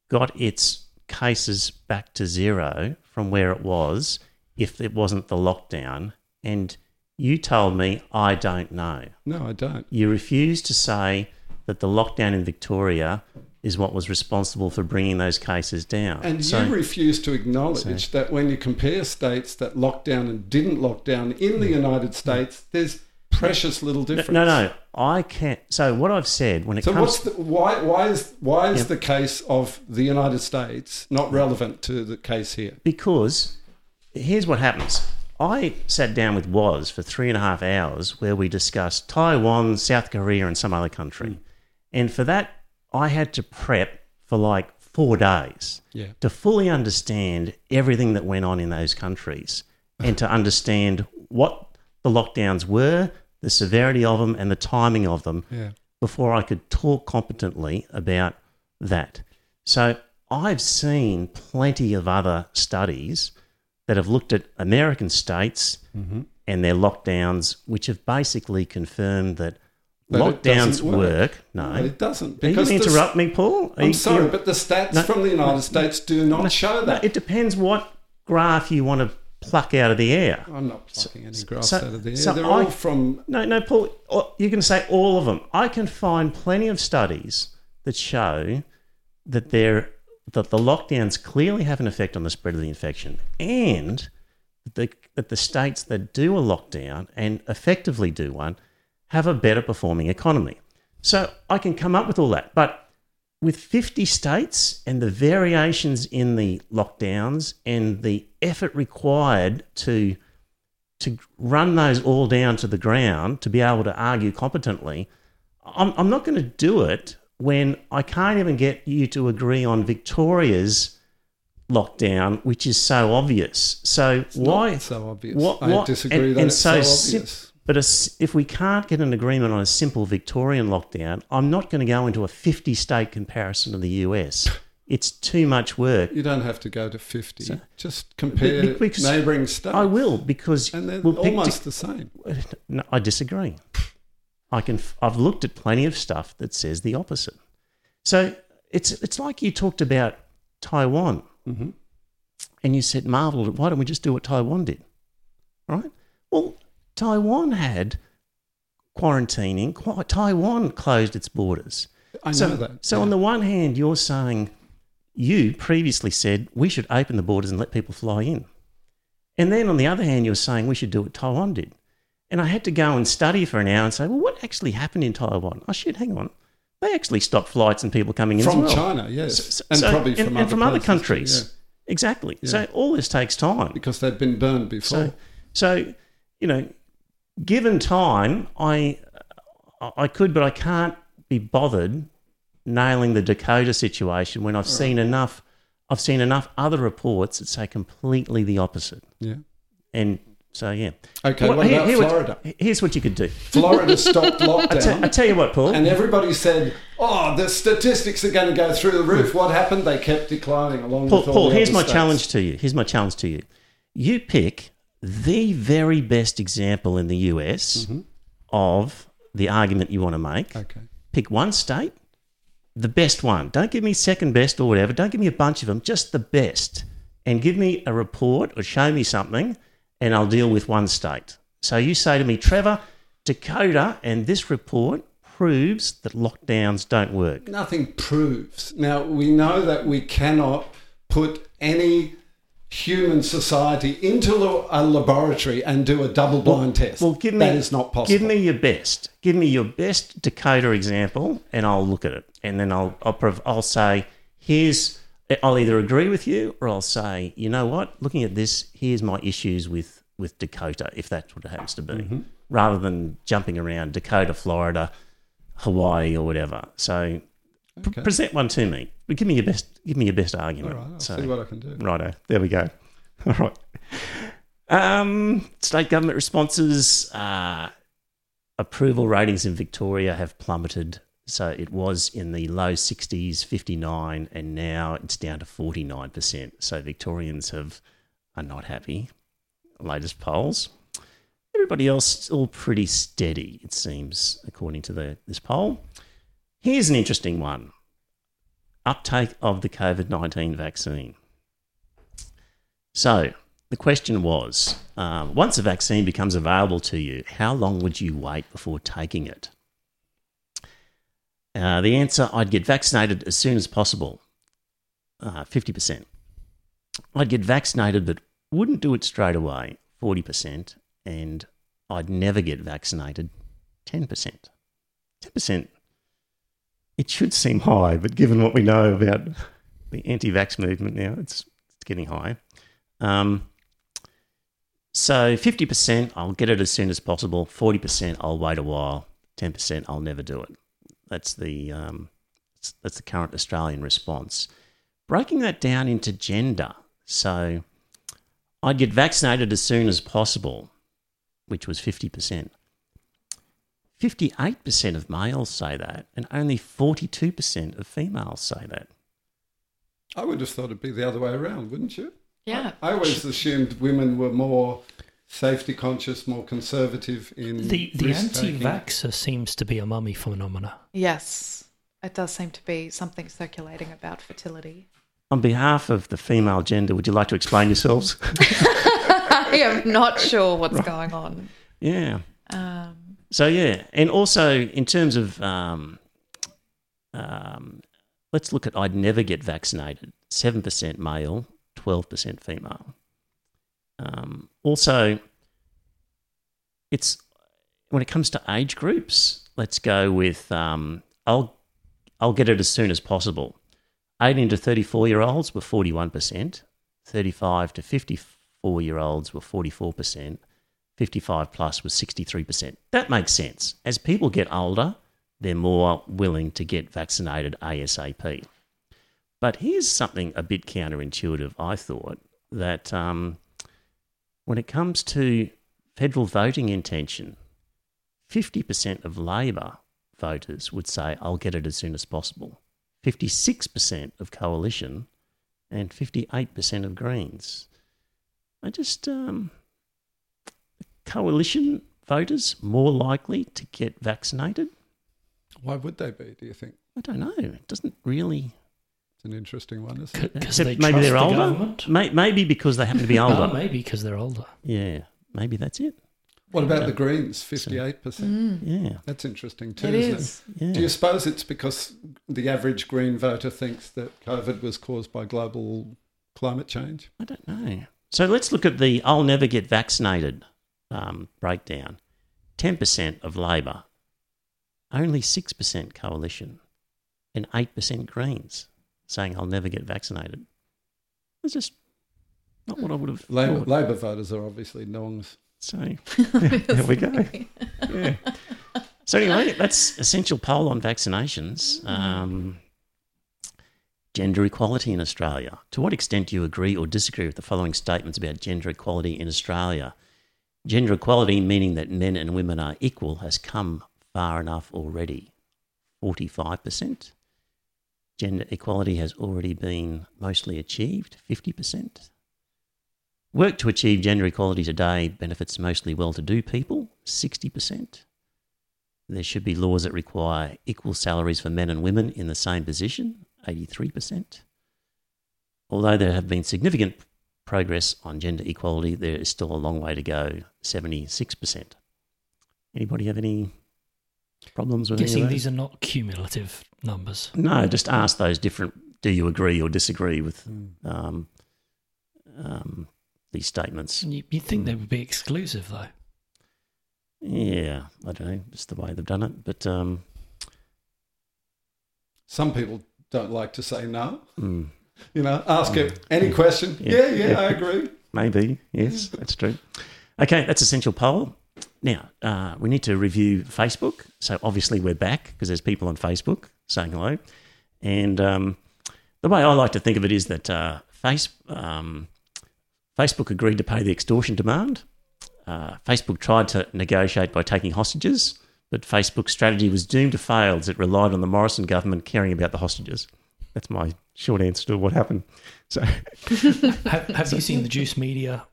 got its cases back to zero from where it was if it wasn't the lockdown. And you told me, I don't know. No, I don't. You refused to say that the lockdown in Victoria is what was responsible for bringing those cases down. And So- you refuse to acknowledge that when you compare states that locked down and didn't lock down in the United States, there's precious little difference. No, no, I can't. So what I've said when it So comes, what's the, why? Why is why is Yeah. the case of the United States not relevant to the case here? because here's what happens. I sat down with Woz for three and a half hours where we discussed Taiwan, South Korea, and some other country, hmm. and for that I had to prep for like four days Yeah. to fully understand everything that went on in those countries and to understand what the lockdowns were, the severity of them, and the timing of them. Yeah. before I could talk competently about that. So I've seen plenty of other studies that have looked at American states Mm-hmm. and their lockdowns, which have basically confirmed that, it lockdowns work. work. No. No, it doesn't. Are you Because going to interrupt me, Paul? Are I'm you- sorry, but the stats No, from the United States do not show No, that. it depends what graph you want to pluck out of the air. I'm not plucking any graphs so- out of the air. so They're I- all from No, no, Paul. You can say all of them. I can find plenty of studies that show that there that the lockdowns clearly have an effect on the spread of the infection, and that the, that the states that do a lockdown and effectively do one have a better performing economy. So I can come up with all that, but with 50 states and the variations in the lockdowns and the effort required to to run those all down to the ground to be able to argue competently, I'm, I'm not going to do it when I can't even get you to agree on Victoria's lockdown, which is so obvious. So why? not so obvious. what- I disagree and- that and it's so so, obvious. But as- if we can't get an agreement on a simple Victorian lockdown, I'm not going to go into a 50 state comparison of the US. It's too much work. You don't have to go to 50. Just compare neighbouring states. I will because And they're we'll pick almost the same. No, I disagree. I can. I've looked at plenty of stuff that says the opposite. So it's it's like you talked about Taiwan, Mm-hmm. and you said, "Marvel, why don't we just do what Taiwan did?" Right? Well, Taiwan had quarantining. Qu- Taiwan closed its borders. I so, know that. So yeah. on the one hand, you're saying you previously said we should open the borders and let people fly in, and then on the other hand, you're saying we should do what Taiwan did. And I had to go and study for an hour and say, well, what actually happened in Taiwan? Oh shit, hang on, they actually stopped flights and people coming in from well. China, yes, So- and so- probably from and other from other places countries. yeah, Exactly. Yeah. So all this takes time. because they've been burned before. So, so you know, given time, I I could, but I can't be bothered nailing the Dakota situation when I've seen enough. I've seen enough other reports that say completely the opposite. yeah. And so, yeah. Okay. Well, what here- about here what- Florida? here's what you could do. Florida stopped I lockdown. tell, I tell you what, Paul. And everybody said, "Oh, the statistics are going to go through the roof." What happened? They kept declining along Paul, with all Paul the here's my states. challenge to you. Here's my challenge to you. You pick the very best example in the US Mm-hmm. of the argument you want to make. Okay. Pick one state, the best one. Don't give me second best or whatever. Don't give me a bunch of them, just the best. And give me a report or show me something, and I'll deal with one state. So you say to me, Trevor, Dakota and this report proves that lockdowns don't work. Nothing proves. Now we know that we cannot put any human society into a laboratory and do a double-blind test. Well, give me that is not possible. Give me your best. Give me your best Dakota example, and I'll look at it, and then I'll I'll, I'll say here's. I'll either agree with you, or I'll say, you know what? Looking at this, here's my issues with with Dakota, if that's what it happens to be, Mm-hmm. rather than jumping around Dakota, Florida, Hawaii, or whatever. So pr- Okay. present one to me. But give me your best. Give me your best argument. right, I'll so, see what I can do. Righto, there we go. All right. Um, state government responses. Uh, approval ratings in Victoria have plummeted. So it was in the low 60s, 59, and now it's down to 49%. So Victorians have are not happy. Latest polls. Everybody else still pretty steady, it seems, according to the, this poll. Here's an interesting one uptake of the COVID 19 vaccine. So the question was um, once a vaccine becomes available to you, how long would you wait before taking it? Uh, the answer I'd get vaccinated as soon as possible, uh, 50%. I'd get vaccinated but wouldn't do it straight away, 40%. And I'd never get vaccinated, 10%. 10%. It should seem high, but given what we know about the anti vax movement now, it's, it's getting high. Um, so 50%, I'll get it as soon as possible. 40%, I'll wait a while. 10%, I'll never do it. That's the, um, that's- that's the current Australian response. Breaking that down into gender. So I'd get vaccinated as soon as possible, which was 50%. 58% of males say that, and only 42% of females say that. I would have thought it'd be the other way around, wouldn't you? Yeah. I always assumed women were more safety conscious, more conservative in The the anti-vaxxer seems to be a mummy phenomena. Yes. It does seem to be something circulating about fertility. On behalf of the female gender, would you like to explain yourselves? I am not sure what's going on. yeah. Um, So yeah, and also in terms of, um, um, let's look at I'd never get vaccinated. Seven percent male, twelve percent female. Um, also, it's when it comes to age groups. Let's go with um, I'll I'll get it as soon as possible. Eighteen to thirty-four year olds were forty-one percent. Thirty-five to fifty-four year olds were forty-four percent. 55 plus was 63%. That makes sense. As people get older, they're more willing to get vaccinated ASAP. But here's something a bit counterintuitive, I thought, that um, when it comes to federal voting intention, 50% of Labor voters would say, I'll get it as soon as possible. 56% of Coalition and 58% of Greens. I just, um, Coalition voters more likely to get vaccinated? Why would they be, do you think? I don't know. It doesn't really. It's an interesting one, isn't it? Because they maybe they're the older. government. May, maybe because they happen to be older. Oh, maybe because they're older. Yeah, maybe that's it. What about the Greens? 58%. Mm, Yeah, That's interesting too, it isn't is. yeah. Do you suppose it's because the average Green voter thinks that COVID was caused by global climate change? I don't know. So let's look at the I'll never get vaccinated um, breakdown. 10% of Labor, only 6% Coalition, and 8% Greens saying I'll never get vaccinated. It's just not what I would have Labor. Labor voters are obviously nongs. So there we go. Yeah. So anyway, that's essential poll on vaccinations. Um, gender equality in Australia. To what extent do you agree or disagree with the following statements about gender equality in Australia? Gender equality, meaning that men and women are equal, has come far enough already. 45%. Gender equality has already been mostly achieved. 50%. Work to achieve gender equality today benefits mostly well to do people, 60%. There should be laws that require equal salaries for men and women in the same position, 83%. Although there have been significant progress on gender equality, there is still a long way to go, 76%. Anybody have any problems with any Guessing of these are not cumulative numbers. No, just ask those different, do you agree or disagree with um, um, these statements? You, you'd think they would be exclusive, though. Yeah, I don't know. It's the way they've done it. But um, Some people don't like to say no. mm, You know, ask it any question. Yeah. Yeah, yeah, I agree. maybe, yes, that's true. Okay, that's essential poll. Now, uh, we need to review Facebook. So obviously we're back because there's people on Facebook saying hello. And um, the way I like to think of it is that uh, face, um, Facebook agreed to pay the extortion demand. Uh, Facebook tried to negotiate by taking hostages, but Facebook's strategy was doomed to fail as it relied on the Morrison government caring about the hostages. That's my short answer to what happened. So, Have, have you seen the Juice Media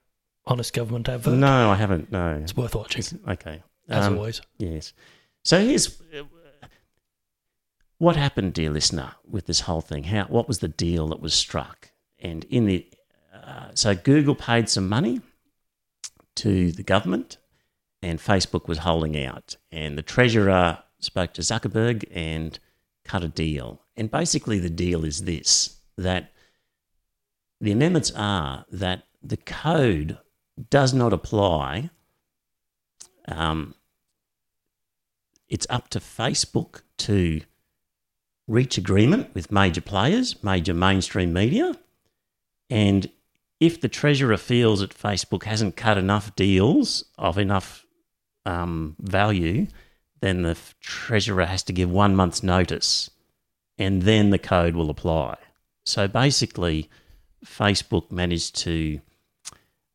Honest Government advert? no, I haven't. No. It's worth watching, Okay. as Um, always. Yes. So here's uh, what happened, dear listener, with this whole thing. How what was the deal that was struck? And in the uh, so Google paid some money to the government, and Facebook was holding out. And the treasurer spoke to Zuckerberg and cut a deal. And basically, the deal is this: that the amendments are that the code does not apply. Um, it's up to Facebook to reach agreement with major players, major mainstream media, and if the treasurer feels that Facebook hasn't cut enough deals of enough um, value, then the treasurer has to give one month's notice, and then the code will apply. So basically, Facebook managed to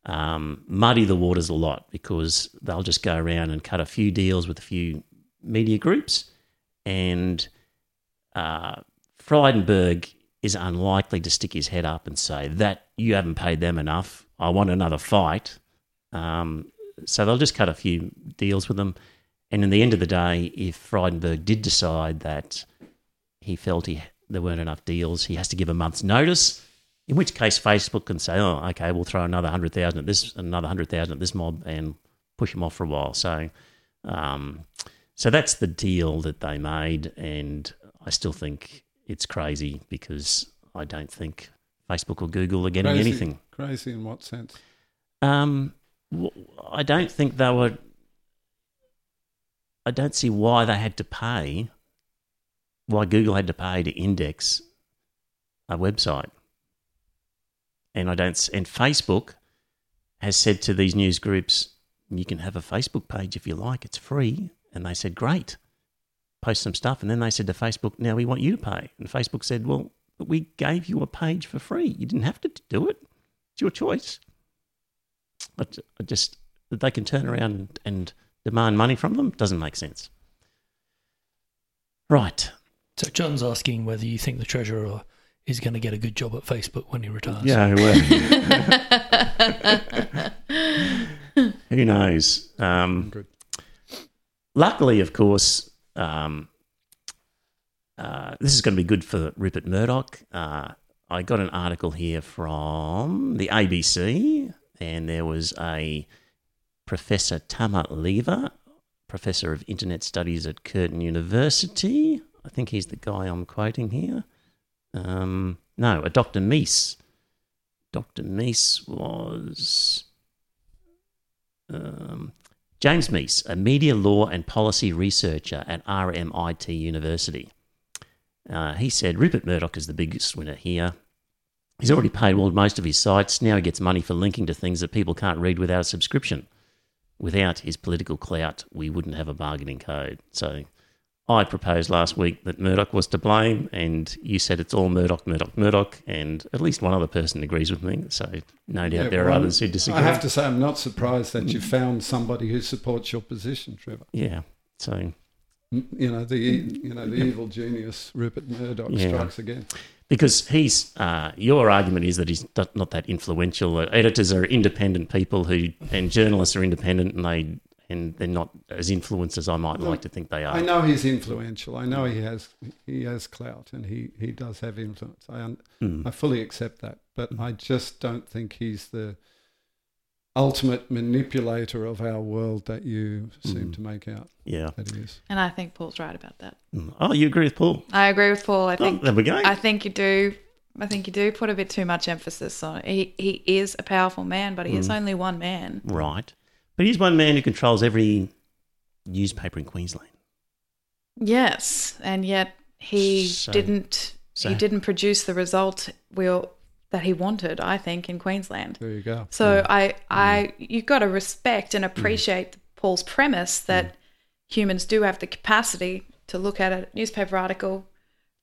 um, muddy the waters a lot because they'll just go around and cut a few deals with a few media groups, and uh, is unlikely to stick his head up and say that you haven't paid them enough. I want another fight. Um, so they'll just cut a few deals with them, and in the end of the day, if Frydenberg did decide that he felt he there weren't enough deals, he has to give a month's notice. In which case, Facebook can say, "Oh, okay, we'll throw another hundred thousand at this, another hundred thousand at this mob, and push them off for a while." So, um, so that's the deal that they made, and I still think it's crazy because I don't think Facebook or Google are getting Crazy. anything. Crazy in what sense? Um, I don't think they were. I don't see why they had to pay. Why Google had to pay to index a website, and I don't. And Facebook has said to these news groups, "You can have a Facebook page if you like. It's free." And they said, "Great." Post some stuff, and then they said to Facebook, "Now we want you to pay." And Facebook said, "Well, but we gave you a page for free. You didn't have to do it. It's your choice." I just that they can turn around and demand money from them doesn't make sense. Right. So John's asking whether you think the treasurer is going to get a good job at Facebook when he retires. Yeah, well, who knows? Um, luckily, of course, um, uh, this is going to be good for Rupert Murdoch. Uh, I got an article here from the ABC, and there was a Professor Tama Leaver, Professor of Internet Studies at Curtin University. I think he's the guy I'm quoting here. Um, no, a Dr. Meese. Dr. Meese was um, James Meese, a media law and policy researcher at RMIT University. Uh, he said Rupert Murdoch is the biggest winner here. He's already paywalled most of his sites. Now he gets money for linking to things that people can't read without a subscription. Without his political clout, we wouldn't have a bargaining code. So I proposed last week that Murdoch was to blame, and you said it's all Murdoch, Murdoch, Murdoch, and at least one other person agrees with me. So no doubt Yeah, there are well, others who disagree. I have to say, I'm not surprised that you found somebody who supports your position, Trevor. Yeah. So You know the you know the evil genius Rupert Murdoch Yeah. strikes again. because he's uh, your argument is that he's not that influential. Editors are independent people who, and journalists are independent, and they and they're not as influenced as I might like to think they are. I know he's influential. I know he has he has clout and he, he does have influence. I un- Mm. I fully accept that, but I just don't think he's the ultimate manipulator of our world that you seem Mm. to make out Yeah. that he is. And I think Paul's right about that. Mm. Oh, you agree with Paul? I agree with Paul. I Oh, think there we go. I think you do. I think you do put a bit too much emphasis on it. He he is a powerful man, but he is Mm. only one man. right. But he's one man who controls every newspaper in Queensland. Yes, and yet he So- didn't. so- he didn't produce the result we all, that he wanted. I think in Queensland. There you go. So hmm. I I hmm. you've got to respect and hmm. appreciate Paul's premise that humans do have the capacity to look at a newspaper article,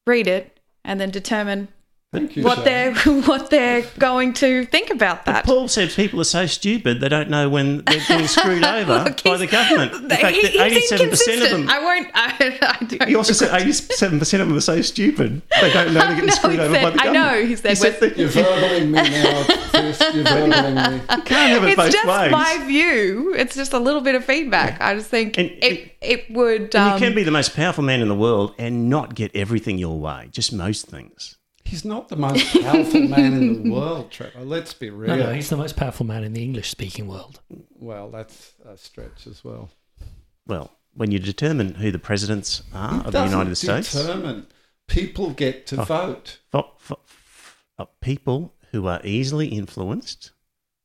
read it, and then determine Thank you. what Shae. they're what they're going to think about that. Paul says people are so stupid they don't know when they're being screwed over Look, by the government. In fact, he- he's eighty-seven percent of them. inconsistent. I won't. I, I don't. He also said eighty-seven percent of them are so stupid they don't know they're getting No, screwed he over said- by the government. I government. know, he said said that You're verbaling me now, Fist. You're verbaling me. you can't have it it's both just ways. my view. It's just a little bit of feedback. I just think And- it it would. And Um, you can be the most powerful man in the world and not get everything your way, just most things. He's not the most powerful man in the world, Trevor. Let's be real. No, no, he's the most powerful man in the English speaking world. Well, that's a stretch as well. Well, when you determine who the presidents are of the Doesn't United States, determine. People get to Oh. vote. for, for, for people who are easily influenced,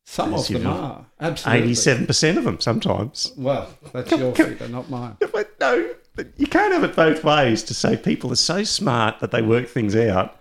Some of them you- are. Absolutely. eighty-seven percent of them sometimes. Well, that's your figure, not mine. But no, you can't have it both ways. To say people are so smart that they work things out.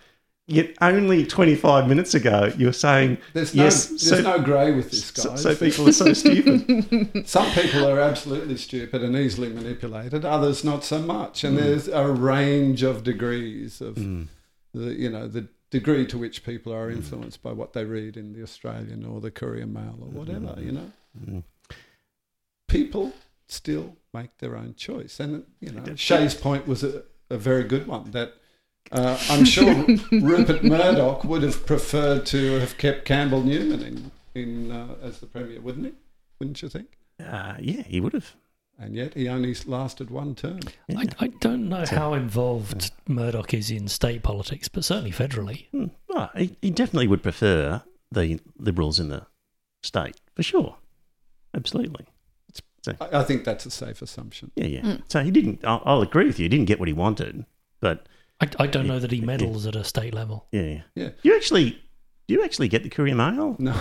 Yet only 25 minutes ago you were saying There's no, yes, there's so, no grey with this, so, guys. so people are so stupid. Some people are absolutely stupid and easily manipulated. Others not so much. And mm. there's a range of degrees of mm. the you know the degree to which people are mm. influenced by what they read in the Australian or the Courier Mail or whatever. Hmm. You know, people still make their own choice. And you know, Shae's point was a, a very good one. That uh, I'm sure Rupert Murdoch would have preferred to have kept Campbell Newman in in uh, as the premier, wouldn't he? Wouldn't you think? Uh, yeah, he would have. and yet he only lasted one term. Yeah. I, I don't know how involved Murdoch is in state politics, but certainly federally. Hmm. Well, he, he definitely would prefer the Liberals in the state, for sure. Absolutely. I, I think that's a safe assumption. Yeah, yeah. Mm. So he didn't, I'll, I'll agree with you, he didn't get what he wanted, but I, I don't know that he meddles at a state level. yeah. yeah. Yeah. You actually, do you actually get the Courier Mail? No,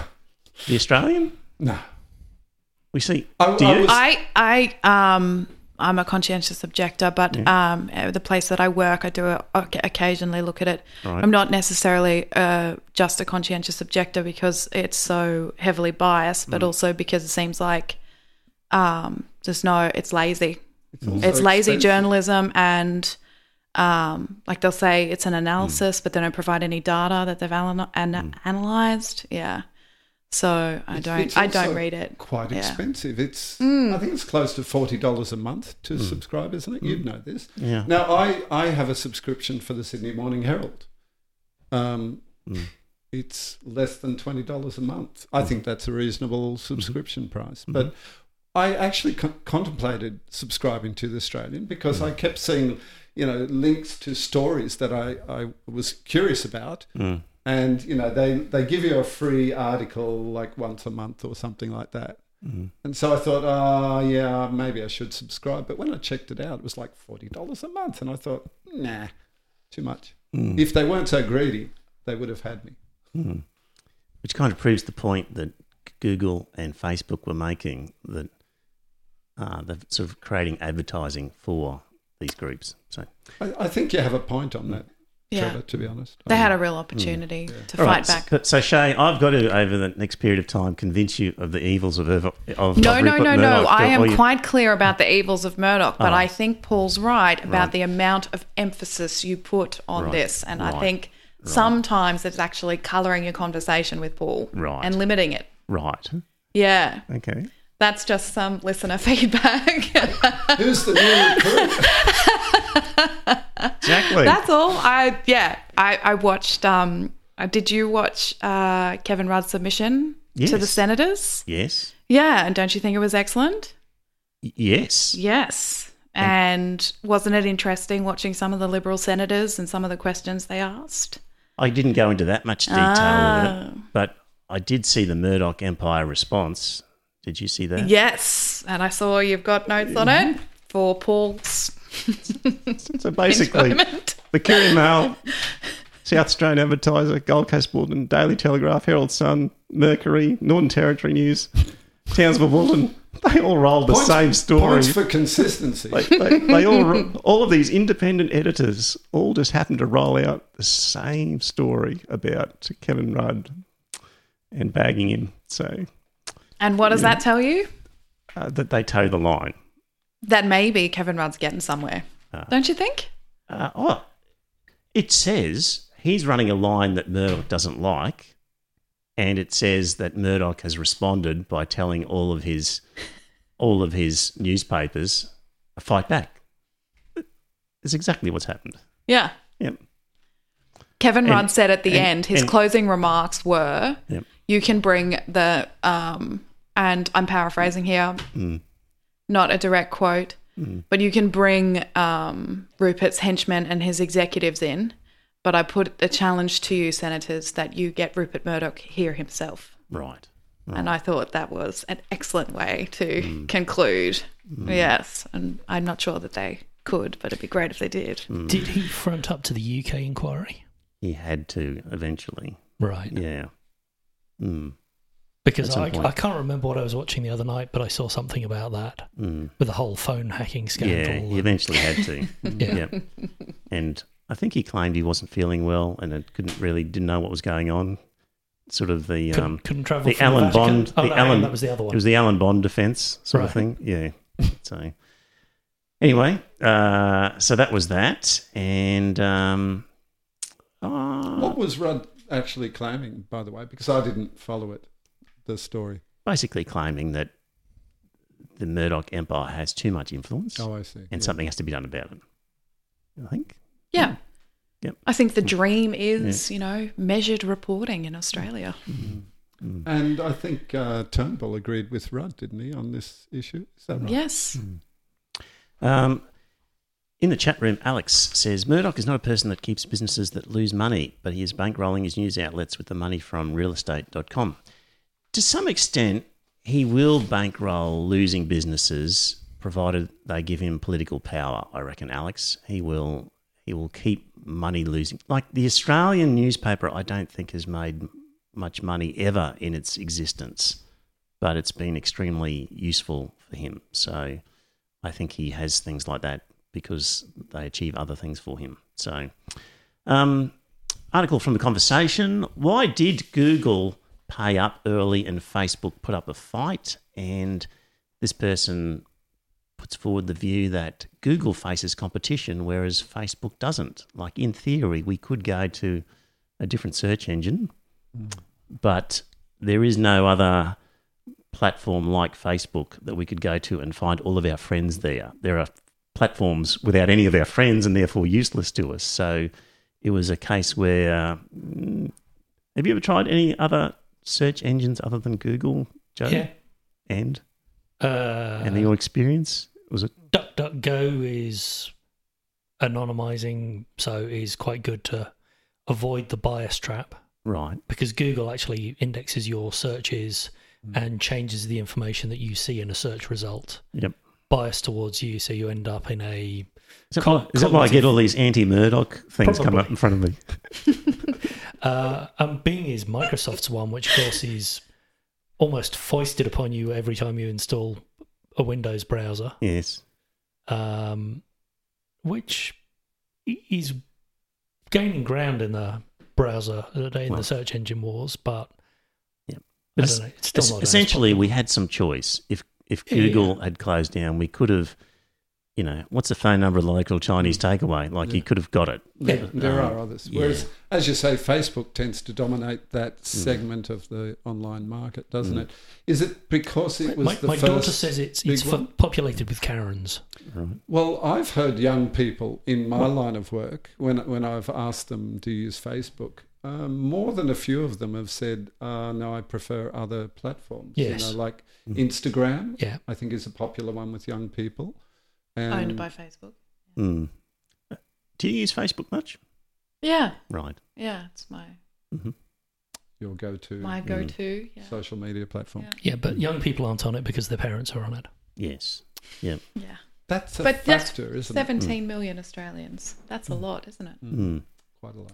The Australian? no. We see. I, Do I you? I I um I'm a conscientious objector, but um at the place that I work, I do occasionally look at it. Right. I'm not necessarily uh, just a conscientious objector because it's so heavily biased, Mm. but also because it seems like um there's no it's lazy. also it's lazy expensive. journalism and um, like they'll say it's an analysis, but they don't provide any data that they've ana- an- analyzed. Yeah. So I It's- don't it's I don't read it. Quite Yeah. expensive. It's Mm. I think it's close to forty dollars a month to subscribe, isn't it? You'd know this. Yeah. Now I I have a subscription for the Sydney Morning Herald. Um, Mm. it's less than twenty dollars a month. I think that's a reasonable subscription price. But I actually con- contemplated subscribing to the Australian because I kept seeing, you know, links to stories that I, I was curious about, Mm. and you know they they give you a free article like once a month or something like that. Mm. And so I thought, oh yeah, maybe I should subscribe. But when I checked it out, it was like forty dollars a month, and I thought, nah, too much. Mm. If they weren't so greedy, they would have had me. Mm. Which kind of proves the point that Google and Facebook were making that uh, they're sort of creating advertising for these groups. So I, I think you have a point on that, Yeah. Trevor. To be honest, They had um, a real opportunity to All fight right, back. So, so Shae, I've got to over the next period of time convince you of the evils of of, of No, of no, Rupert no, no. I am you- quite clear about the evils of Murdoch, but Oh. I think Paul's right about Right. the amount of emphasis you put on Right. this. And I Right. think sometimes it's actually colouring your conversation with Paul Right. and limiting it. right. Yeah. Okay. That's just some listener feedback. Who's the new recruit? Exactly. That's all. I yeah. I I watched. Um. uh, Did you watch uh, Kevin Rudd's submission to the senators? yes. Yeah, and don't you think it was excellent? Y- Yes. Yes. And wasn't it interesting watching some of the Liberal senators and some of the questions they asked? I didn't go into that much detail with Ah. it, but I did see the Murdoch Empire response. Did you see that? Yes. And I saw you've got notes on it mm-hmm. for Paul's So basically, the Courier Mail, South Australian Advertiser, Gold Coast Bulletin, Daily Telegraph, Herald Sun, Mercury, Northern Territory News, Townsville Bulletin, they all rolled the Points- same story. Points for consistency. They, they, they all, all of these independent editors all just happened to roll out the same story about Kevin Rudd and bagging him. So And what does that tell you? uh, that they toe the line. That maybe Kevin Rudd's getting somewhere. Don't you think? Uh, oh, it says he's running a line that Murdoch doesn't like, and it says that Murdoch has responded by telling all of his all of his newspapers fight back. It's exactly what's happened. Yeah. Yep. Kevin And- Rudd said at the and- end, his and- closing remarks were, Yep. "You can bring the," um, and I'm paraphrasing here, Mm. not a direct quote, but you can bring um, Rupert's henchmen and his executives in. But I put a challenge to you, senators, that you get Rupert Murdoch here himself. Right. And I thought that was an excellent way to Mm. conclude. Yes, and I'm not sure that they could, but it'd be great if they did. Mm. Did he front up to the UK inquiry? He had to eventually. Right. Yeah. Mm. Because I. I can't remember what I was watching the other night, but I saw something about that Mm. with the whole phone hacking scandal. Yeah, he eventually had to. Yeah. Yep. And I think he claimed he wasn't feeling well and it couldn't really didn't know what was going on. Sort of the couldn't, um, couldn't travel. the from Alan Vatican. Bond, Oh, the no, Alan that was the other one. It was the Alan Bond defense sort of thing. Yeah. So anyway, uh, so that was that, and um, uh, what was Rudd actually claiming, by the way? Because I didn't follow it, the story. basically claiming that the Murdoch Empire has too much influence, Oh, I see. and Yeah. something has to be done about it. I think. Yeah. Yep. I think the dream is, you know, measured reporting in Australia. And I think uh, Turnbull agreed with Rudd, didn't he, on this issue? Is that right? Yes. Um, in the chat room, Alex says Murdoch is not a person that keeps businesses that lose money, but he is bankrolling his news outlets with the money from realestate.com. To some extent, he will bankroll losing businesses provided they give him political power, I reckon, Alex. He will he will keep money losing. Like the Australian newspaper, I don't think has made much money ever in its existence, but it's been extremely useful for him. So I think he has things like that because they achieve other things for him. So, um, article from the conversation: Why did Google pay up early and Facebook put up a fight? And this person puts forward the view that Google faces competition, whereas Facebook doesn't. Like in theory, we could go to a different search engine, but there is no other platform like Facebook that we could go to and find all of our friends there. There are platforms without any of our friends and therefore useless to us. So it was a case where. mm, have you ever tried any other search engines other than Google, Joe? Yeah. And Uh, and your experience was it? DuckDuckGo is anonymizing, so is quite good to avoid the bias trap Right. because Google actually indexes your searches Mm. and changes the information that you see in a search result Yep. bias towards you, so you end up in a Is that, why, is that why I get all these anti-Murdoch things come Probably. up in front of me? Uh, and Bing is Microsoft's one, which of course is almost foisted upon you every time you install a Windows browser, Yes. um, which is gaining ground in the browser uh, in Well. the search engine wars. But yeah, I But don't know, it's still es- not essentially, we had some choice. If if Yeah, yeah. Google had closed down, we could have, you know, what's the phone number of the local Chinese takeaway? Like you could have got it. There, there Um, are others. yeah. Whereas, as you say, Facebook tends to dominate that segment of the online market, doesn't Mm. it? Is it because it was my, the my first? daughter says it's it's fu- one? populated with Karens. Right. Well, I've heard young people in my line of work when when I've asked them to use Facebook. Um, more than a few of them have said, uh, "No, I prefer other platforms." Yes. You know, like Mm. Instagram. Yeah. I think is a popular one with young people. And Owned by Facebook. Mm. Do you use Facebook much? Yeah, Right. yeah, it's my hmm your go-to my Mm. go-to. Yeah, social media platform. Yeah. Yeah, but young people aren't on it because their parents are on it. Yes. yeah. Yeah. That's a But that's factor, isn't it? Seventeen million Australians. That's a lot, isn't it? it? Mm. Quite a lot.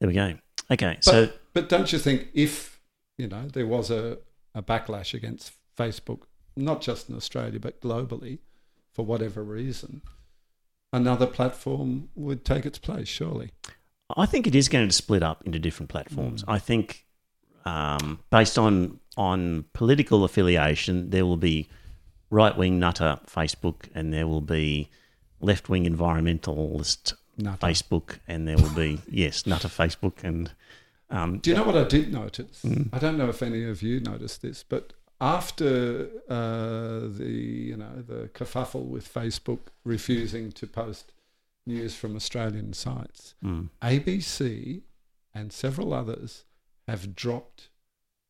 There we go. Okay. so But don't you think if you know there was a, a backlash against Facebook, not just in Australia but globally, for whatever reason, another platform would take its place, surely. I think it is going to split up into different platforms. I think, um, based on on political affiliation, there will be right wing nutter Facebook, and there will be left wing environmentalist Nutter. Facebook, and there will be yes nutter Facebook, and um, Do you know what I did notice? Mm. I don't know if any of you noticed this, but after uh, the you know the kerfuffle with Facebook refusing to post news from Australian sites, mm, ABC and several others have dropped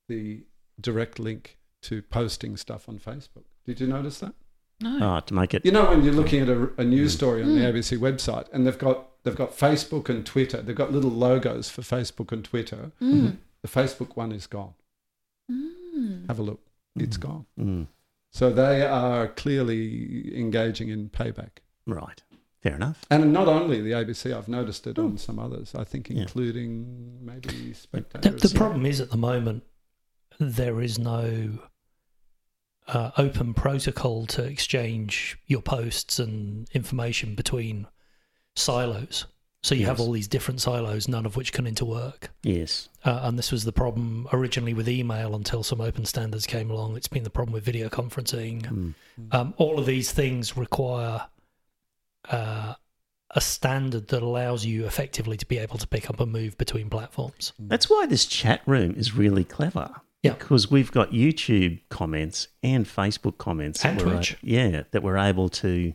the direct link to posting stuff on Facebook. Did you notice that? No. ah, to make it You know when you're looking at a, a news Mm. story on the Mm. ABC website and they've got they've got Facebook and Twitter. They've got little logos for Facebook and Twitter. Mm. The Facebook one is gone. Mm. Have a look. It's Mm. gone. Mm, So they are clearly engaging in payback. right, fair enough. And not only the ABC, I've noticed it Oh. on some others. I think Yeah. including maybe The, the problem is at the moment there is no uh, open protocol to exchange your posts and information between silos. So you have all these different silos, none of which can interwork. Yes, Uh, and this was the problem originally with email until some open standards came along. It's been the problem with video conferencing. Mm, Um, all of these things require uh, a standard that allows you effectively to be able to pick up and move between platforms. that's why this chat room is really clever. Yeah. because we've got YouTube comments and Facebook comments, And that we're a- yeah, that we're able to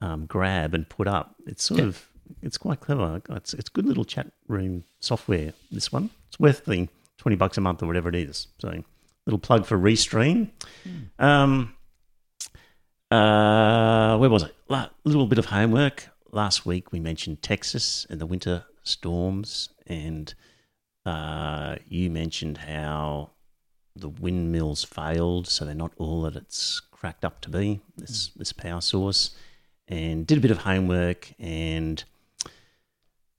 um, grab and put up. It's sort Yeah. of it's quite clever. It's it's good little chat room software. This one, it's worth the twenty bucks a month or whatever it is. So, little plug for Restream. Um, uh, where was it? A little bit of homework. Last week we mentioned Texas and the winter storms, and uh, you mentioned how the windmills failed, so they're not all that it's cracked up to be. This this power source, and did a bit of homework, and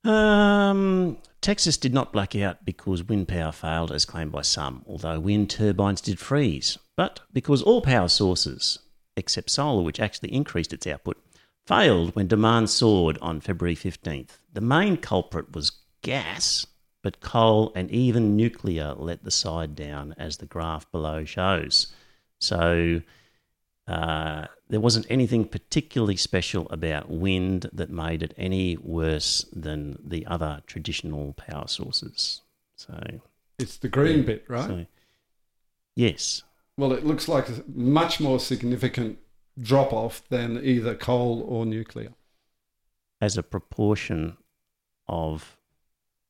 um, Texas did not black out because wind power failed, as claimed by some, although wind turbines did freeze. But because all power sources, except solar, which actually increased its output, failed when demand soared on February 15th. The main culprit was gas, but coal and even nuclear let the side down, as the graph below shows. So uh, there wasn't anything particularly special about wind that made it any worse than the other traditional power sources. So, It's the green bit, right? so Yes. Well, it looks like a much more significant drop off than either coal or nuclear. As a proportion of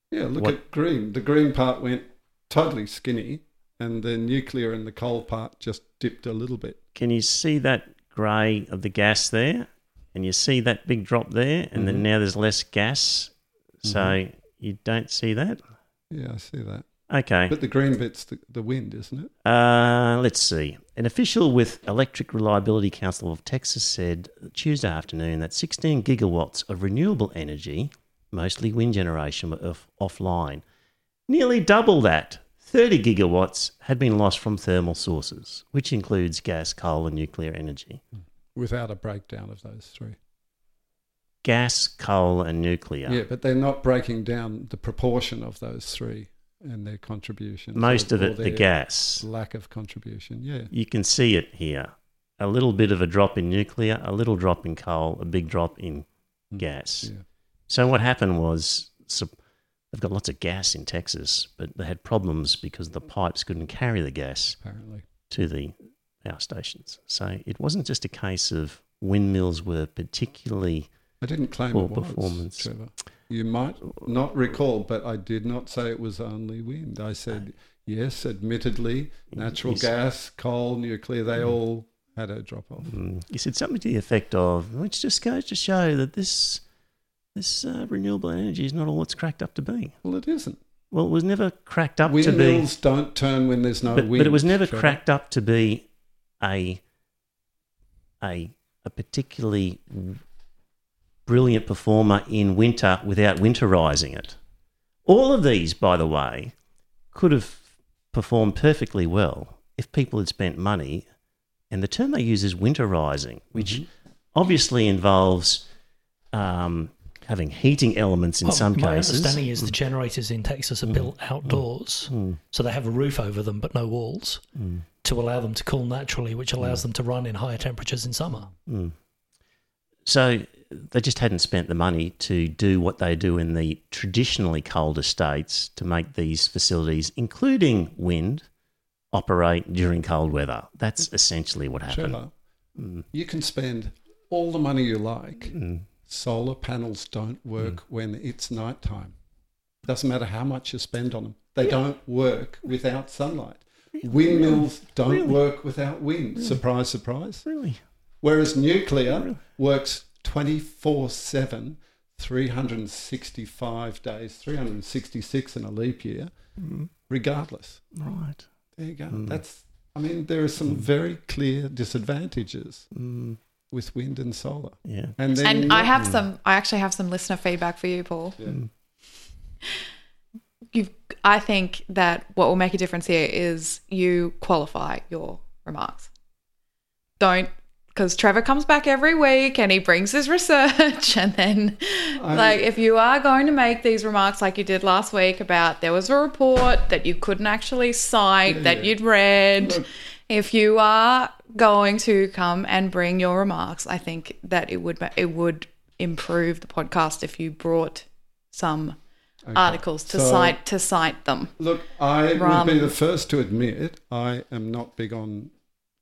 Yeah, look What- at green. The green part went totally skinny, and the nuclear and the coal part just dipped a little bit. Can you see that grey of the gas there? And you see that big drop there, and then Mhm. now there's less gas. So you don't see that? Yeah, I see that. Okay. But the green bit's the, the wind, isn't it? Uh, let's see. An official with Electric Reliability Council of Texas said Tuesday afternoon that 16 gigawatts of renewable energy, mostly wind generation, were off- offline. Nearly double that, 30 gigawatts, had been lost from thermal sources, which includes gas, coal, and nuclear energy. Without a breakdown of those three. Gas, coal, and nuclear. Yeah, but they're not breaking down the proportion of those three and their contribution. Most or- of it, the gas. Lack of contribution. Yeah. You can see it here. A little bit of a drop in nuclear, a little drop in coal, a big drop in mm, gas. Yeah. So what happened was they've got lots of gas in Texas, but they had problems because the pipes couldn't carry the gas Apparently. to the power stations. So it wasn't just a case of windmills were particularly I didn't claim Poor it was, performance. Trevor. You might not recall, but I did not say it was only wind. I said, yes, admittedly, natural Yes. gas, coal, nuclear, they all had a drop off. mm, you said something to the effect of, which just goes to show that this this uh, renewable energy is not all it's cracked up to be. Well, it isn't. Well, it was never cracked up to be. Windmills don't turn when there's no but, wind. but it was never Trevor. cracked up to be a a a particularly brilliant performer in winter without winterizing it. All of these, by the way, could have performed perfectly well if people had spent money. And the term they use is winterizing, which Mm-hmm. obviously involves um, having heating elements in Well, some my cases. understanding is the hmm. generators in Texas are hmm. built hmm. outdoors, so they have a roof over them but no walls to allow them to cool naturally, which allows them to run in higher temperatures in summer. So they just hadn't spent the money to do what they do in the traditionally colder states to make these facilities, including wind, operate during cold weather. That's essentially what happened. Trevor, Mm. you can spend all the money you like. Mm. Solar panels don't work when it's nighttime. Doesn't matter how much you spend on them. They don't work without sunlight. Windmills don't Really? work without wind. Surprise, surprise. Really? Whereas nuclear works 24 7, 365 days, 366 in a leap year, regardless. Right. There you go. That's, I mean, there are some very clear disadvantages Mm, with wind and solar. yeah. And then And I have some. I actually have some listener feedback for you, Paul. Yeah. Mm. You, I think that what will make a difference here is you qualify your remarks. Don't, because Trevor comes back every week and he brings his research, and then, like, if you are going to make these remarks like you did last week about there was a report that you couldn't actually cite that yeah. you'd read. Look. If you are going to come and bring your remarks, I think that it would it would improve the podcast if you brought some articles to So- cite to cite them. Look, I would be the first to admit I am not big on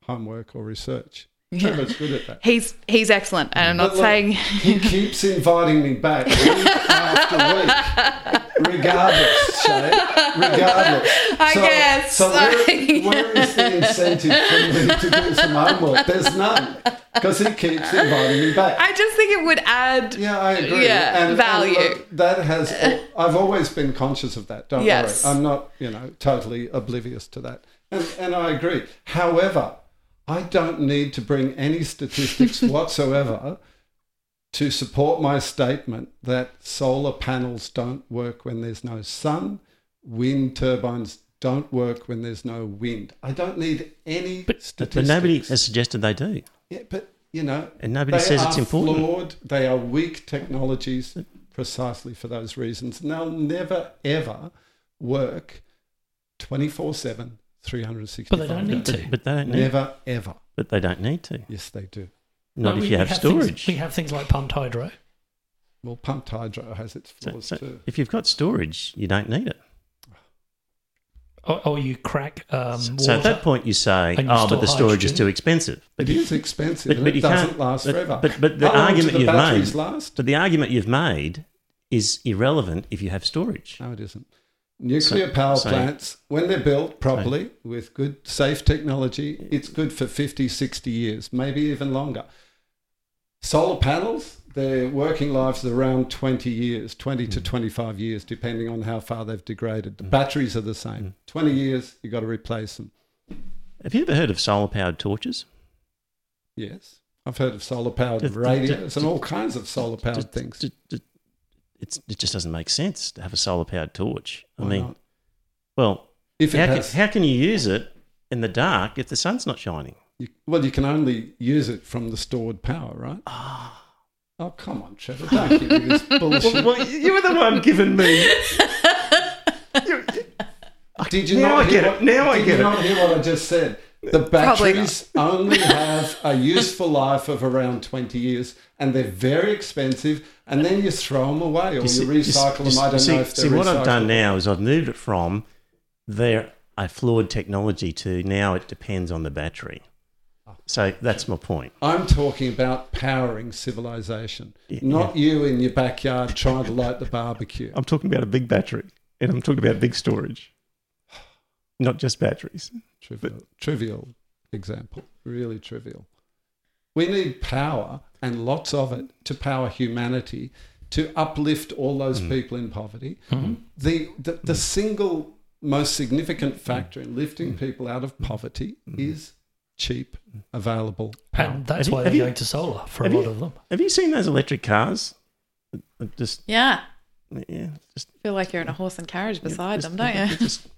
homework or research. Trevor's good at that. He's he's excellent, and I'm not look, saying he keeps inviting me back week after week, regardless, Shae. Regardless. I guess. So where, where is the incentive for me to do some homework? There's none, because he keeps inviting me back. I just think it would add. Yeah, I agree. Yeah, value. look, that has. I've always been conscious of that. Don't Yes. worry. I'm not, you know, totally oblivious to that. And, and I agree. However, I don't need to bring any statistics whatsoever to support my statement that solar panels don't work when there's no sun, wind turbines don't work when there's no wind. I don't need any But, statistics. but nobody has suggested they do. Yeah, but you know, And nobody says it's important. Flawed. They are weak technologies precisely for those reasons. And they'll never ever work 24 7, 365 But they don't need days. to. But they don't need. Never ever. But they don't need to. Yes, they do. Not Well, if we- you we have things- storage. we have things like pumped hydro. Well, pumped hydro has its So- flaws so too. if you've got storage, you don't need it. Or, or you crack um, water. So at that point, you say, And you "Oh, but the storage is hydrogen. too expensive." It is expensive But- and but it you doesn't can't- last but- forever. but- but the How long do argument the you've batteries made- last? But the argument you've made is irrelevant if you have storage. No, it isn't. Nuclear So- power so- plants, when they're built properly with good, safe technology, it's good for 50, 60 years, maybe even longer. Solar panels, their working lives are around 20 years, 20 Mm. to 25 years, depending on how far they've degraded. The batteries are the Mm. same. 20 years, you've got to replace them. Have you ever heard of solar powered torches? Yes. I've heard of solar powered radios and all kinds of solar powered things. It's, it just doesn't make sense to have a solar powered torch. I Why mean, not? well, if how can, how can you use it in the dark if the sun's not shining? You, well, you can only use it from the stored power, right? Ah. Oh, come on, Trevor. Don't give me this bullshit. well, you were the one giving me. Did you Now not I get what, it. Now I did get you it. not hear what I just said? The batteries only have a useful life of around 20 years and they're very expensive and then you throw them away or you, see- recycle you them. I don't see, know if they're See, what I've done now is I've moved it from their a flawed technology to now it depends on the battery. So that's my point. I'm talking about powering civilization, Yeah, not you in your backyard trying to light the barbecue. I'm talking about a big battery, and I'm talking about big storage, not just batteries. Trivial, trivial example, really trivial. We need power and lots of it to power humanity, to uplift all those Mm. people in poverty. Mm-hmm. The, the, the single most significant factor in lifting people out of poverty is cheap, available power. and that's Have why have they're you- going to solar for a lot you- of them. Have you seen those electric cars? Just Yeah. yeah, just feel like you're in a horse and carriage beside just- them, don't you? Just it's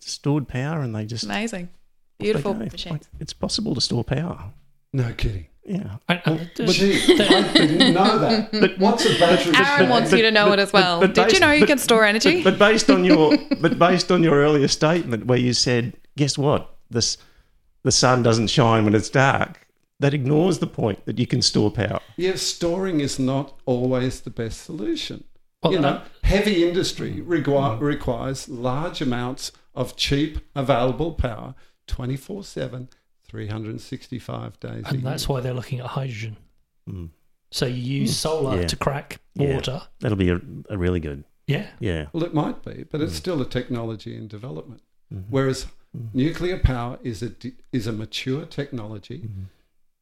stored power, and they just Amazing. Beautiful machines. Like, it's possible to store power. No kidding. Yeah. And, and But gee, I didn't know that. But what's a battery? Aaron wants you to know it as well. Did you know you but- can store energy? But, but based on your but based on your earlier statement where you said, guess what? This the sun doesn't shine when it's dark. That ignores the point that you can store power. Yes, storing is not always the best solution. Well, you know, uh, heavy industry requi- requires large amounts of cheap, available power 24 7, 365 days a and year. that's why they're looking at hydrogen. Mm. So you use solar Yeah. to crack Yeah. water. That'll be a, a really good. Yeah. Yeah. Well, it might be, but Mm. it's still a technology in development. Mm-hmm. Whereas nuclear power is a, d- is a mature technology. Mm-hmm.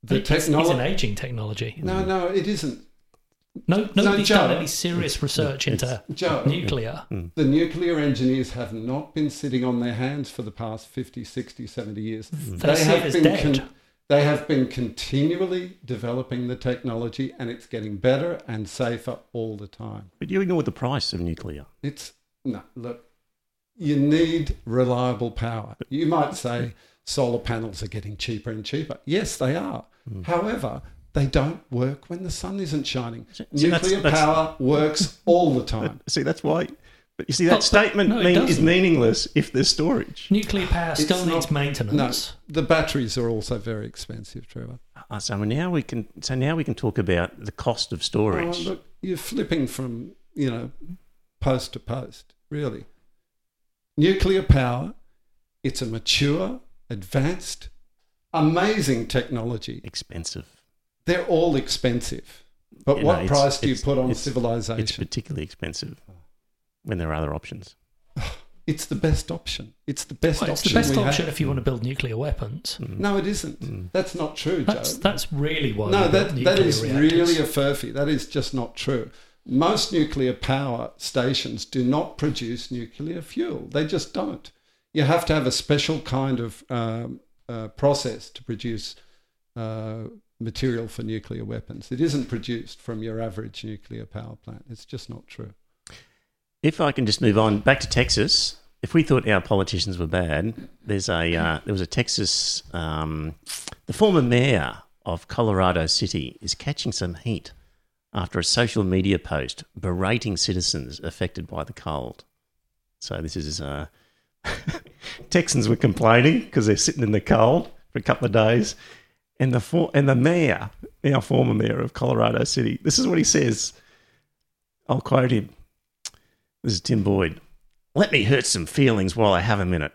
The It's- it's, technology. an aging technology. No, no, it isn't. No, nobody's Joe. done any serious research into Joe, nuclear. the nuclear engineers have not been sitting on their hands for the past 50, 60, 70 years. They see it been dead. they have been continually developing the technology and it's getting better and safer all the time. But you ignore the price of nuclear. It's no, look, you need reliable power. You might say solar panels are getting cheaper and cheaper. Yes, they are. Hmm. However, they don't work when the sun isn't shining. See, Nuclear that's- power works all the time. See, that's why. But you see, that but- statement no, mean, is meaningless if there's storage. Nuclear power It's still needs not- No, maintenance. the batteries are also very expensive, Trevor. Uh, so now we can. So now we can talk about the cost of Oh, storage. look, you're flipping from, you know, post to post, really. Nuclear power, it's a mature, advanced, amazing technology. Expensive. They're all expensive. But You what it's- price do you put on it's- It's particularly expensive when there are other options. It's the best option. It's the best Well, it's option. the best we option have. if you want to build nuclear weapons. No, it isn't. That's not true, That's Joe. that's really why. no, we that, that nuclear reactors. really a furphy. That is just not true. Most nuclear power stations do not produce nuclear fuel. They just don't. You have to have a special kind of um, uh, process to produce uh, material for nuclear weapons. It isn't produced from your average nuclear power plant. It's just not true. If I can just move on back to Texas, if we thought our politicians were bad, there's a uh, there was a Texas um, the former mayor of Colorado City is catching some heat after a social media post berating citizens affected by the cold. So this is uh, Texans were complaining because they're sitting in the cold for a couple of days, and the for- and the mayor, our former mayor of Colorado City, this is what he says. I'll quote him. This is Tim Boyd. let me hurt some feelings while I have a minute.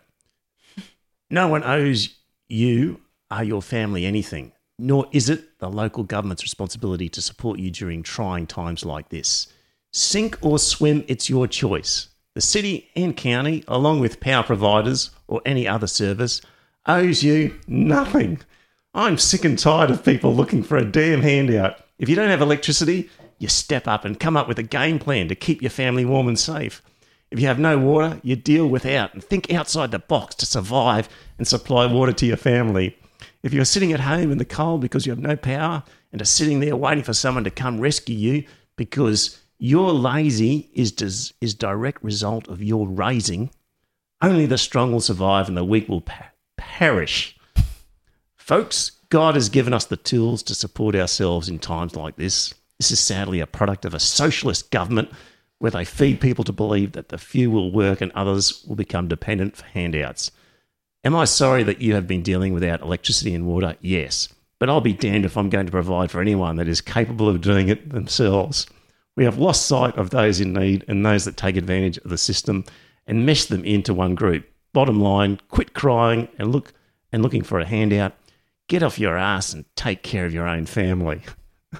No one owes you or your family anything, nor is it the local government's responsibility to support you during trying times like this. Sink or swim, it's your choice. The city and county, along with power providers or any other service, owes you nothing. I'm sick and tired of people looking for a damn handout. If you don't have electricity, you step up and come up with a game plan to keep your family warm and safe. If you have no water, you deal without and think outside the box to survive and supply water to your family. If you're sitting at home in the cold because you have no power and are sitting there waiting for someone to come rescue you because you're lazy is, is direct result of your raising, only the strong will survive and the weak will perish. Folks, God has given us the tools to support ourselves in times like this. This is sadly a product of a socialist government where they feed people to believe that the few will work and others will become dependent for handouts. Am I sorry that you have been dealing without electricity and water? Yes. But I'll be damned if I'm going to provide for anyone that is capable of doing it themselves. We have lost sight of those in need and those that take advantage of the system and mesh them into one group. Bottom line, quit crying and look and looking for a handout. Get off your ass and take care of your own family.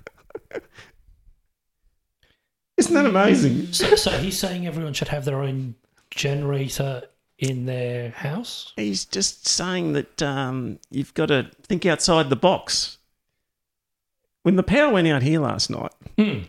Isn't that amazing? So, so he's saying everyone should have their own generator in their house. He's just saying that um, you've got to think outside the box. When the power went out here last night, Hmm.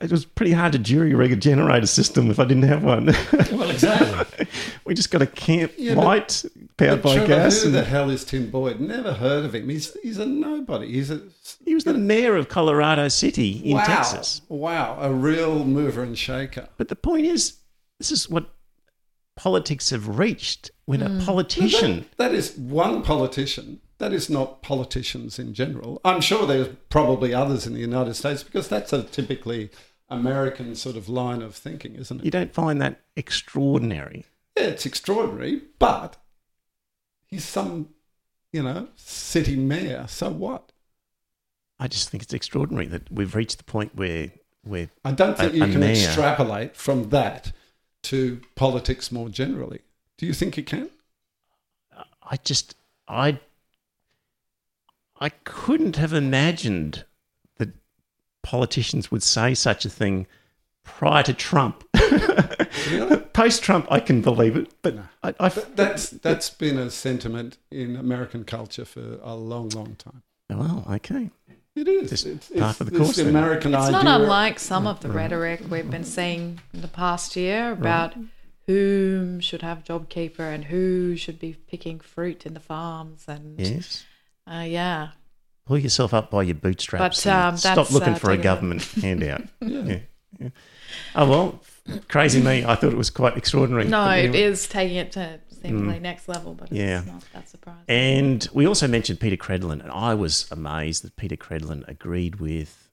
It was pretty hard to jury rig a generator system if I didn't have one. Well, exactly. we just got a camp Yeah, but- light powered But by Trevor, gas. Who and- the hell is Tim Boyd? Never heard of him. He's he's a nobody. He's a he was the mayor of Colorado City in wow, Texas. Wow, a real mover and shaker. But the point is, this is what politics have reached when a mm. politician. That- that is one politician. That is not politicians in general. I'm sure there's probably others in the United States because that's a typically American sort of line of thinking, isn't it? You don't find that extraordinary. Yeah, it's extraordinary, but he's some, you know, city mayor. So what? I just think it's extraordinary that we've reached the point where where I don't think A- you a can mayor. extrapolate from that to politics more generally. Do you think you can? I just I I couldn't have imagined that politicians would say such a thing prior to Trump. Really? Post Trump, I can believe it, but I, I That's that's been a sentiment in American culture for a long, long time. well, okay. It is. Just it's, par it's, for the course the then. American It's idea. not unlike some of the rhetoric we've been seeing in the past year about whom should have JobKeeper and who should be picking fruit in the farms and Yes. Uh, yeah. Pull yourself up by your bootstraps. But, and um, stop looking uh, for a government handout. Yeah. Yeah, yeah. Oh well, crazy me. I thought it was quite extraordinary. No, But it anyway. is taking it to seemingly next level, but it's Yeah. not that surprising. And we also mentioned Peta Credlin, and I was amazed that Peta Credlin agreed with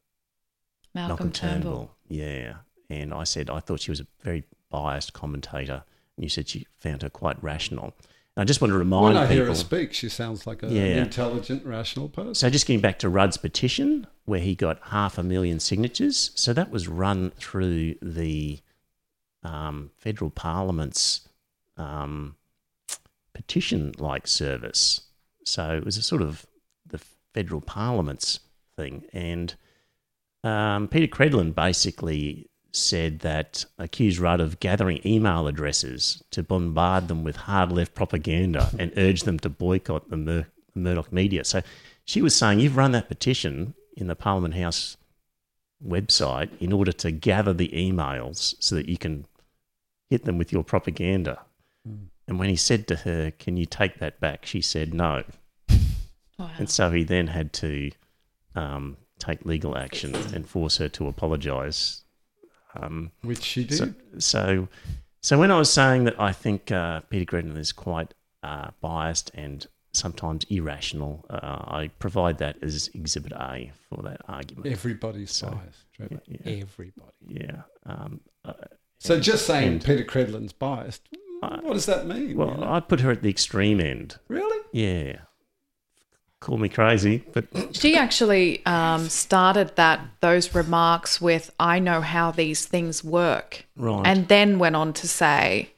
Malcolm, Malcolm Turnbull. Turnbull. Yeah. And I said I thought she was a very biased commentator. And you said she found her quite rational. I just want to remind When I people. hear her speak, she sounds like a, Yeah. an intelligent, rational person. so just getting back to Rudd's petition, where he got half a million signatures. So that was run through the um, federal parliament's um, petition-like service. So it was a sort of the federal parliament's thing, and um, Peta Credlin basically said that accused Rudd of gathering email addresses to bombard them with hard left propaganda and urge them to boycott the, Mur- Murdoch media. So she was saying, You've run that petition in the Parliament House website in order to gather the emails so that you can hit them with your propaganda. And when he said to her, Can you take that back? she said no. Wow. And so he then had to um, take legal action and force her to apologise. Um, Which she did. so, so, so when I was saying that I think uh, Peta Credlin is quite uh, biased and sometimes irrational, uh, I provide that as Exhibit A for that argument. Everybody's So, biased, Trevor. yeah. Everybody. Yeah. Um, uh, So just saying and- Peta Credlin's biased, I- what does that mean? well, you know? I'd put her at the extreme end. really? Yeah. Call me crazy, but She actually um, started that those remarks with "I know how these things work," Right. and then went on to say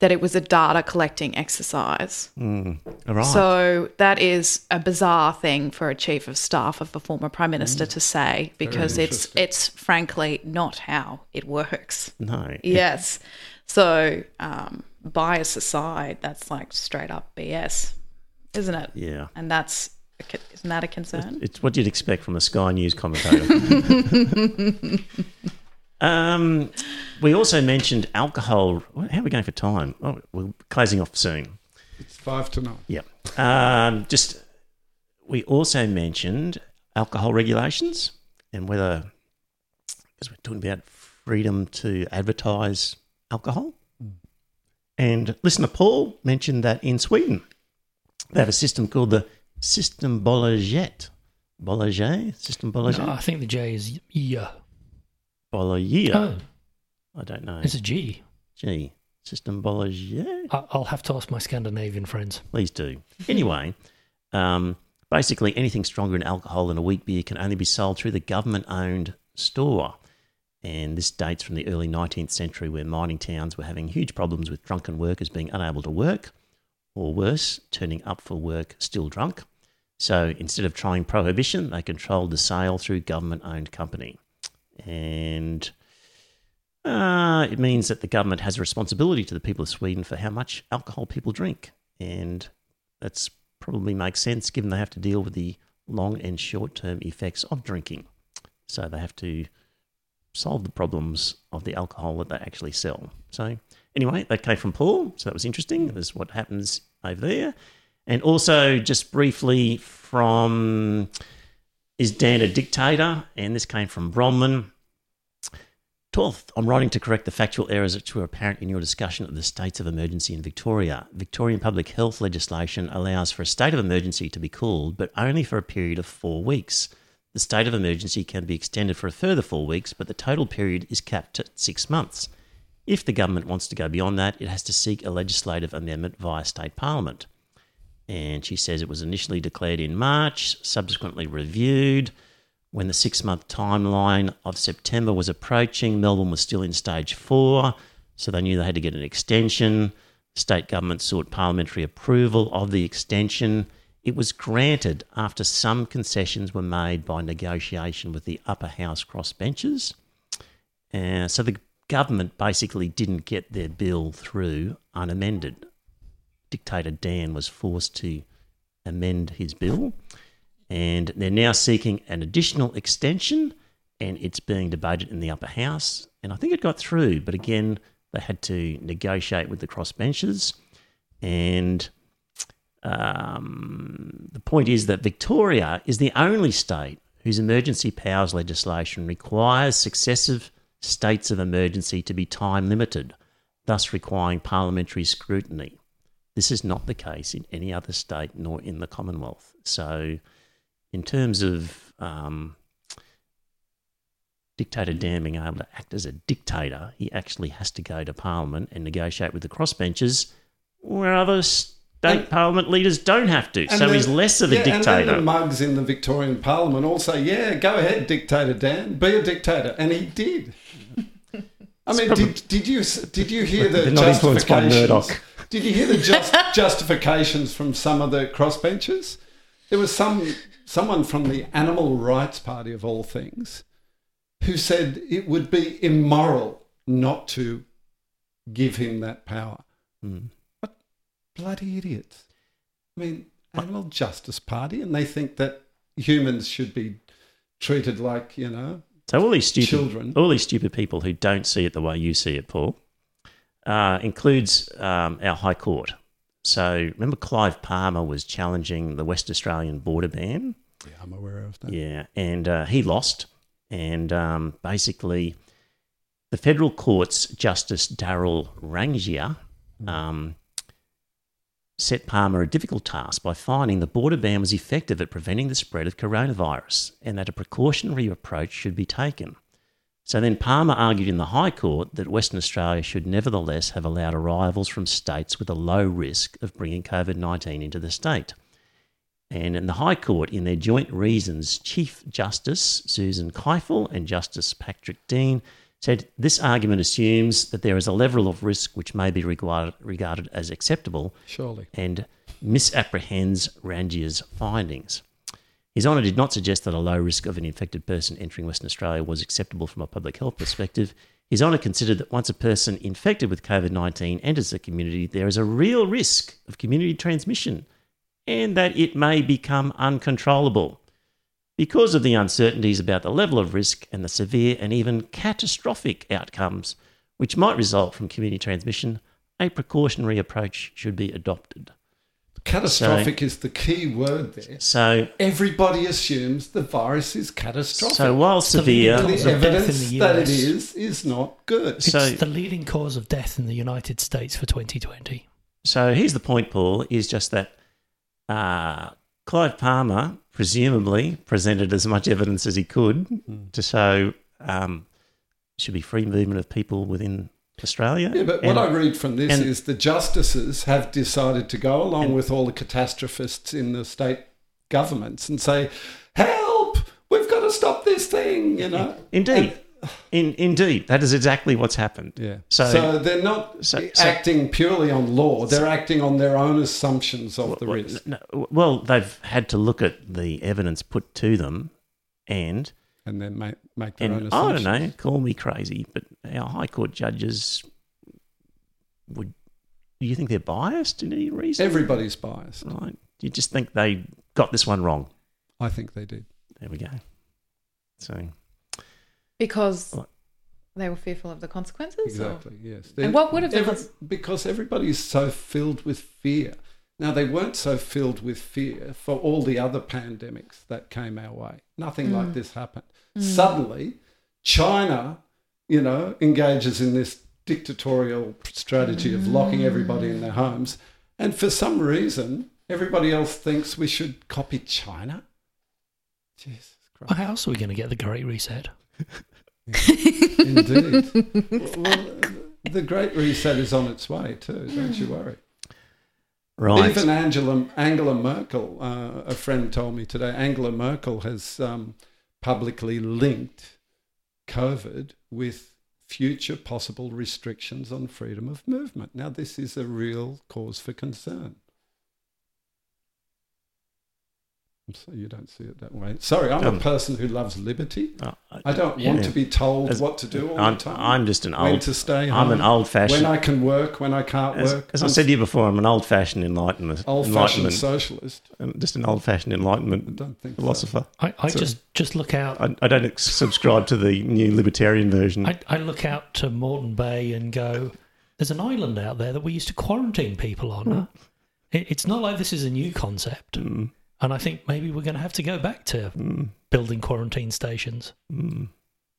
that it was a data collecting exercise. all right. So that is a bizarre thing for a chief of staff of a former prime minister to say because it's it's frankly not how it works. no. Yes. So um, bias aside, that's like straight up BS, isn't it? Yeah. And that's isn't that a concern? It's what you'd expect from a Sky News commentator. um, we also mentioned alcohol. How are we going for time? Oh, we're closing off soon. It's five to nine. Yeah. Um, just we also mentioned alcohol regulations and whether because we're talking about freedom to advertise alcohol. And listener Paul mentioned that in Sweden they have a system called the Systembolaget. Bolaget? Systembolaget? No, I think the J is yeah. Bolaget? Oh, I don't know. it's a G. G. Gee. Systembolaget? I- I'll have to ask my Scandinavian friends. Please do. Anyway, um, basically anything stronger in alcohol than a wheat beer can only be sold through the government owned store. And this dates from the early 19th century where mining towns were having huge problems with drunken workers being unable to work, or worse, turning up for work still drunk. So instead of trying prohibition, they controlled the sale through government owned company. And uh, it means that the government has a responsibility to the people of Sweden for how much alcohol people drink. And that's probably makes sense given they have to deal with the long and short term effects of drinking. So they have to solve the problems of the alcohol that they actually sell. So anyway, that came from Paul. So that was interesting. That's what happens over there. And also just briefly from is Dan a dictator? And this came from Bronman. 12th, I'm writing to correct the factual errors which were apparent in your discussion of the states of emergency in Victoria. Victorian public health legislation allows for a state of emergency to be called, but only for a period of four weeks. The state of emergency can be extended for a further four weeks, but the total period is capped at six months. If the government wants to go beyond that, it has to seek a legislative amendment via state parliament. And she says it was initially declared in March, subsequently reviewed. When the six month timeline of September was approaching, Melbourne was still in stage four, so they knew they had to get an extension. State government sought parliamentary approval of the extension. It was granted after some concessions were made by negotiation with the upper house crossbenchers. Uh, so the government basically didn't get their bill through unamended. Dictator Dan was forced to amend his bill and they're now seeking an additional extension and it's being debated in the upper house and i think it got through but again they had to negotiate with the crossbenchers and um, the point is that victoria is the only state whose emergency powers legislation requires successive states of emergency to be time limited thus requiring parliamentary scrutiny. This is not the case in any other state nor in the commonwealth. So in terms of um, dictator Dan being able to act as a dictator, he actually has to go to Parliament and negotiate with the crossbenchers, where other state And- Parliament leaders don't have to. So the- he's less of a yeah, And dictator. then the mugs in the Victorian Parliament all say, "Yeah, go ahead, dictator Dan, be a dictator," and he did. I mean, probably- did, did you did you hear the They're not influenced by justifications? Murdoch. Did you hear the just, justifications from some of the crossbenchers? There was some someone from the Animal Rights Party of all things who said it would be immoral not to give him that power. Mm. Bloody idiots. I mean, Animal Justice Party, and they think that humans should be treated like, you know, So all these stupid, Children. all these stupid people who don't see it the way you see it, Paul, uh, includes um, our High Court. So remember, Clive Palmer was challenging the West Australian border ban. yeah, I'm aware of that. Yeah, and uh, he lost. And um, basically, the federal court's Justice Darryl Rangiah um, set Palmer a difficult task by finding the border ban was effective at preventing the spread of coronavirus and that a precautionary approach should be taken. So then Palmer argued in the High Court that Western Australia should nevertheless have allowed arrivals from states with a low risk of bringing COVID 19 into the state. And in the High Court, in their joint reasons, Chief Justice Susan Kiefel and Justice Patrick Keane said this argument assumes that there is a level of risk which may be regarded, regarded as acceptable Surely. and misapprehends Rangiah's findings. His Honour did not suggest that a low risk of an infected person entering Western Australia was acceptable from a public health perspective. His Honour considered that once a person infected with COVID 19 enters the community, there is a real risk of community transmission and that it may become uncontrollable. Because of the uncertainties about the level of risk and the severe and even catastrophic outcomes which might result from community transmission, a precautionary approach should be adopted. Catastrophic is the key word there. So, Everybody assumes the virus is catastrophic. so while severe, the Cause of in evidence the that it is is is not good. It's So- the leading cause of death in the United States for 2020. So here's the point, Paul, is just that uh, Clive Palmer presumably presented as much evidence as he could to show um, should be free movement of people within Australia. Yeah, but And- what I read from this and- is the justices have decided to go along with all the catastrophists in the state governments and say, "Help! We've got to stop this thing." You know. Indeed. In, indeed, that is exactly what's happened. Yeah. So- So, they're not so- so- acting purely on law; they're acting on their own assumptions of the well, risk, no, well, they've had to look at the evidence put to them, and and then make make their own and I don't know, call me crazy, but our High Court judges would. Do you think they're biased in any reason? Everybody's biased. Right. Do you just think they got this one wrong. I think they did. There we go. So because they were fearful of the consequences. or- Exactly. Yes. And what would have the Every- cons- because everybody's so filled with fear. Now they weren't so filled with fear for all the other pandemics that came our way. Nothing Mm. like this happened. Suddenly, China, you know, engages in this dictatorial strategy of locking everybody in their homes, and for some reason, everybody else thinks we should copy China. Jesus Well, Christ! how else are we going to get the Great Reset? Indeed. well, the Great Reset is on its way too. Don't you worry. right. Even Angela Angela Merkel, uh, a friend told me today, Angela Merkel has um, publicly linked COVID with future possible restrictions on freedom of movement. Now, this is a real cause for concern. I'm you don't see it that way. Sorry, I'm Um, a person who loves liberty. Uh, I don't yeah. want to be told As- what to do all I'm, the time. I'm just an when old. to stay I'm home. an old fashioned. when. I can work, when I can't As, work. as I I'm said to you before, I'm an old fashioned enlightenment. old-fashioned enlightenment socialist. um, just an old fashioned enlightenment I enlightenment don't think so. philosopher. I, I So- just just look out. I, I don't subscribe to the new libertarian version. I, I look out to Moreton Bay and go, "There's an island out there that we used to quarantine people on." It, it's not like this is a new concept, Mm, and I think maybe we're going to have to go back to mm, building quarantine stations. mm.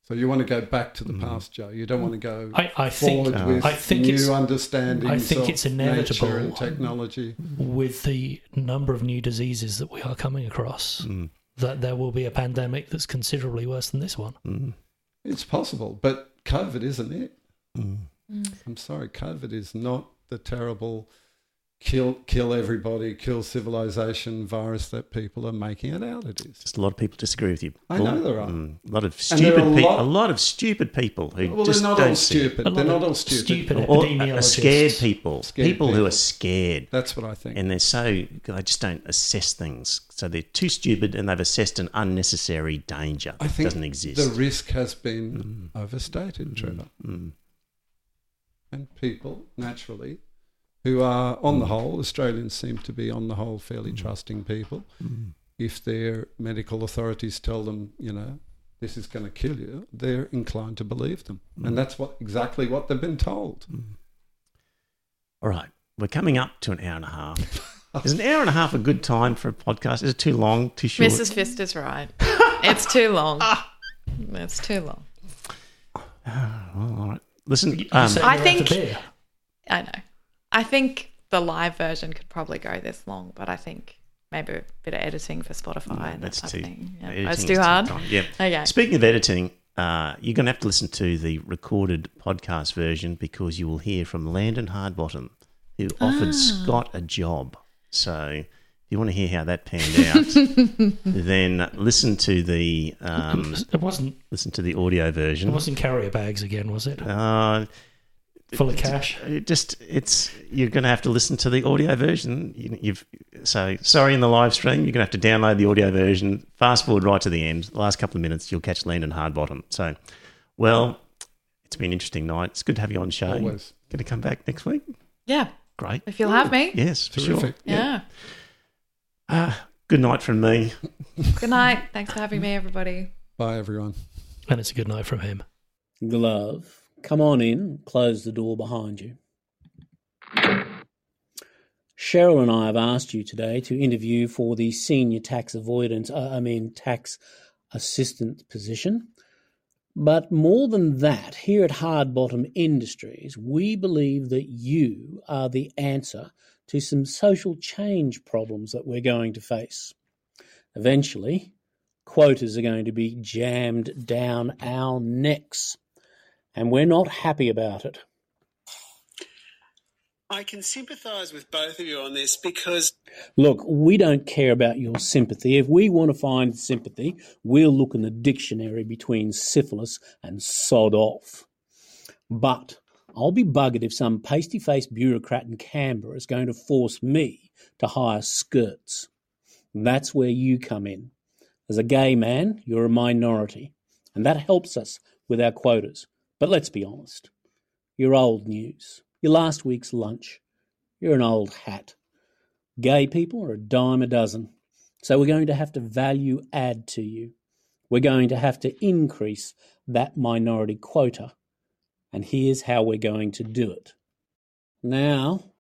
So you want to go back to the Mm. past, Joe. You don't want to go I, I think forward uh, with I think new it's- understandings I think of it's inevitable. nature and technology. with the number of new diseases that we are coming across, Mm, that there will be a pandemic that's considerably worse than this one. mm, It's possible, but COVID isn't it. mm. I'm sorry, COVID is not the terrible kill kill everybody, kill civilization virus that people are making it out. It is. Just a lot of people disagree with you. I know there are. Mm, a lot of And there are stupid people. lot- A lot of stupid people who Well, just they're not don't all stupid. They're not all stupid. stupid Or epidemiologists. are scared people. Scared people who are scared. That's what I think. and they're so they just don't assess things. So they're too stupid, and they've assessed an unnecessary danger I that think doesn't exist. the risk has been overstated, Trevor. Mm. and people naturally who are on the whole australians seem to be on the whole fairly trusting people Mm. if their medical authorities tell them you know this is going to kill you they're inclined to believe them and that's what exactly what they've been told All right, we're coming up to an hour and a half. Is an hour and a half a good time for a podcast? Is it too long? Too short? Mrs. Fist is right. It's too long. It's too long. Well, all right. Listen, um, I think- I know. I think the live version could probably go this long, but I think maybe a bit of editing for Spotify and that's type too. of thing. Yeah. That's too hard. time. Yeah. Okay. Speaking of editing, uh, you're going to have to listen to the recorded podcast version because you will hear from Landon Hardbottom, who offered Ah. Scott a job. So if you want to hear how that panned out, then listen to the um, It wasn't. listen to the audio version. It wasn't carrier bags again, was it? Uh, Full of cash. it just it's you're going to have to listen to the audio version. You, you've so sorry in the live stream. You're going to have to download the audio version. Fast forward right to the end. The last couple of minutes, you'll catch Landon Hardbottom. So, well, it's been an interesting night. It's good to have you on the show. Always. Going to come back next week. Yeah, Great. if you'll have me. Yes, for sure. Terrific. Yeah. Ah, good night from me. Good night. Thanks for having me, everybody. Bye, everyone. And it's a good night from him. Glove, come on in, close the door behind you. Cheryl and I have asked you today to interview for the senior tax avoidance, uh, I mean, tax assistant position. But more than that, here at Hard Bottom Industries, we believe that you are the answer to some social change problems that we're going to face. Eventually, quotas are going to be jammed down our necks, and we're not happy about it. I can sympathise with both of you on this because Look, we don't care about your sympathy. If we want to find sympathy, we'll look in the dictionary between syphilis and sod off. But I'll be buggered if some pasty faced bureaucrat in Canberra is going to force me to hire skirts. That's where you come in. As a gay man, you're a minority, and that helps us with our quotas. But let's be honest. You're old news. You're last week's lunch. You're an old hat. Gay people are a dime a dozen. So we're going to have to value add to you. We're going to have to increase that minority quota. And here's how we're going to do it. Now,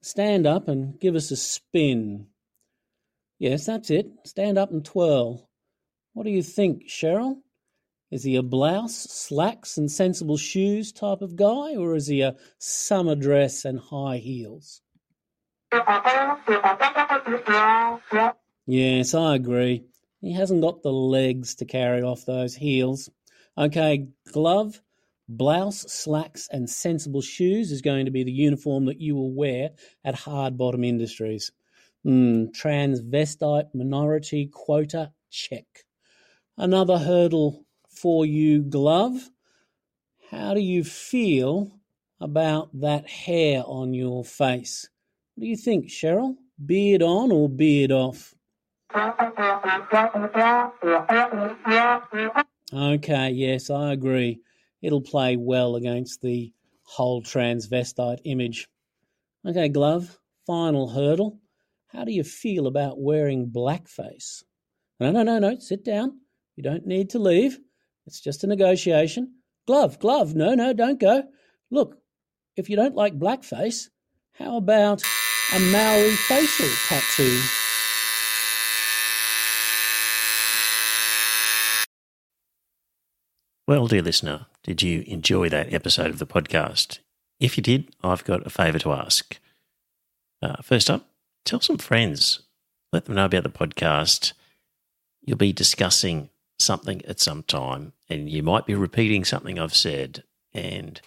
stand up and give us a spin. Yes, that's it. Stand up and twirl. What do you think, Cheryl? Is he a blouse, slacks, and sensible shoes type of guy, or is he a summer dress and high heels? Yes, I agree. He hasn't got the legs to carry off those heels. Okay, glove, blouse, slacks, and sensible shoes is going to be the uniform that you will wear at Hard Bottom Industries. Hmm, transvestite minority quota check. Another hurdle for you, glove. How do you feel about that hair on your face? What do you think, Cheryl? Beard on or beard off? Okay, yes, I agree. It'll play well against the whole transvestite image. Okay, Glove, final hurdle. How do you feel about wearing blackface? No, no, no, no, sit down. You don't need to leave. It's just a negotiation. Glove, Glove, no, no, don't go. Look, if you don't like blackface, how about a Maori facial tattoo? Well, dear listener, did you enjoy that episode of the podcast? If you did, I've got a favour to ask. Uh, first up, tell some friends. Let them know about the podcast. You'll be discussing something at some time, and you might be repeating something I've said. And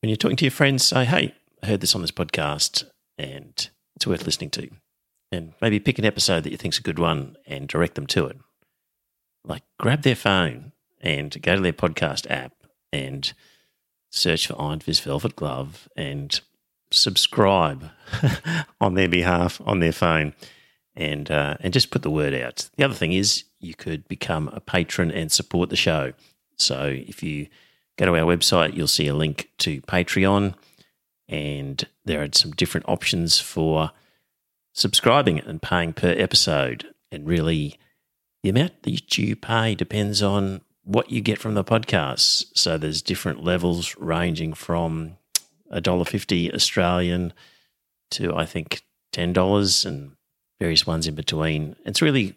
when you're talking to your friends, say, hey, I heard this on this podcast, and it's worth listening to. And maybe pick an episode that you think's a good one and direct them to it. Like, grab their phone and go to their podcast app and search for Iron Fist Velvet Glove and subscribe on their behalf on their phone and uh, and just put the word out. The other thing is you could become a patron and support the show. So if you go to our website, you'll see a link to Patreon, and there are some different options for subscribing and paying per episode. And really, the amount that you pay depends on what you get from the podcast. So there's different levels ranging from a dollar fifty Australian to I think ten dollars and various ones in between. It's really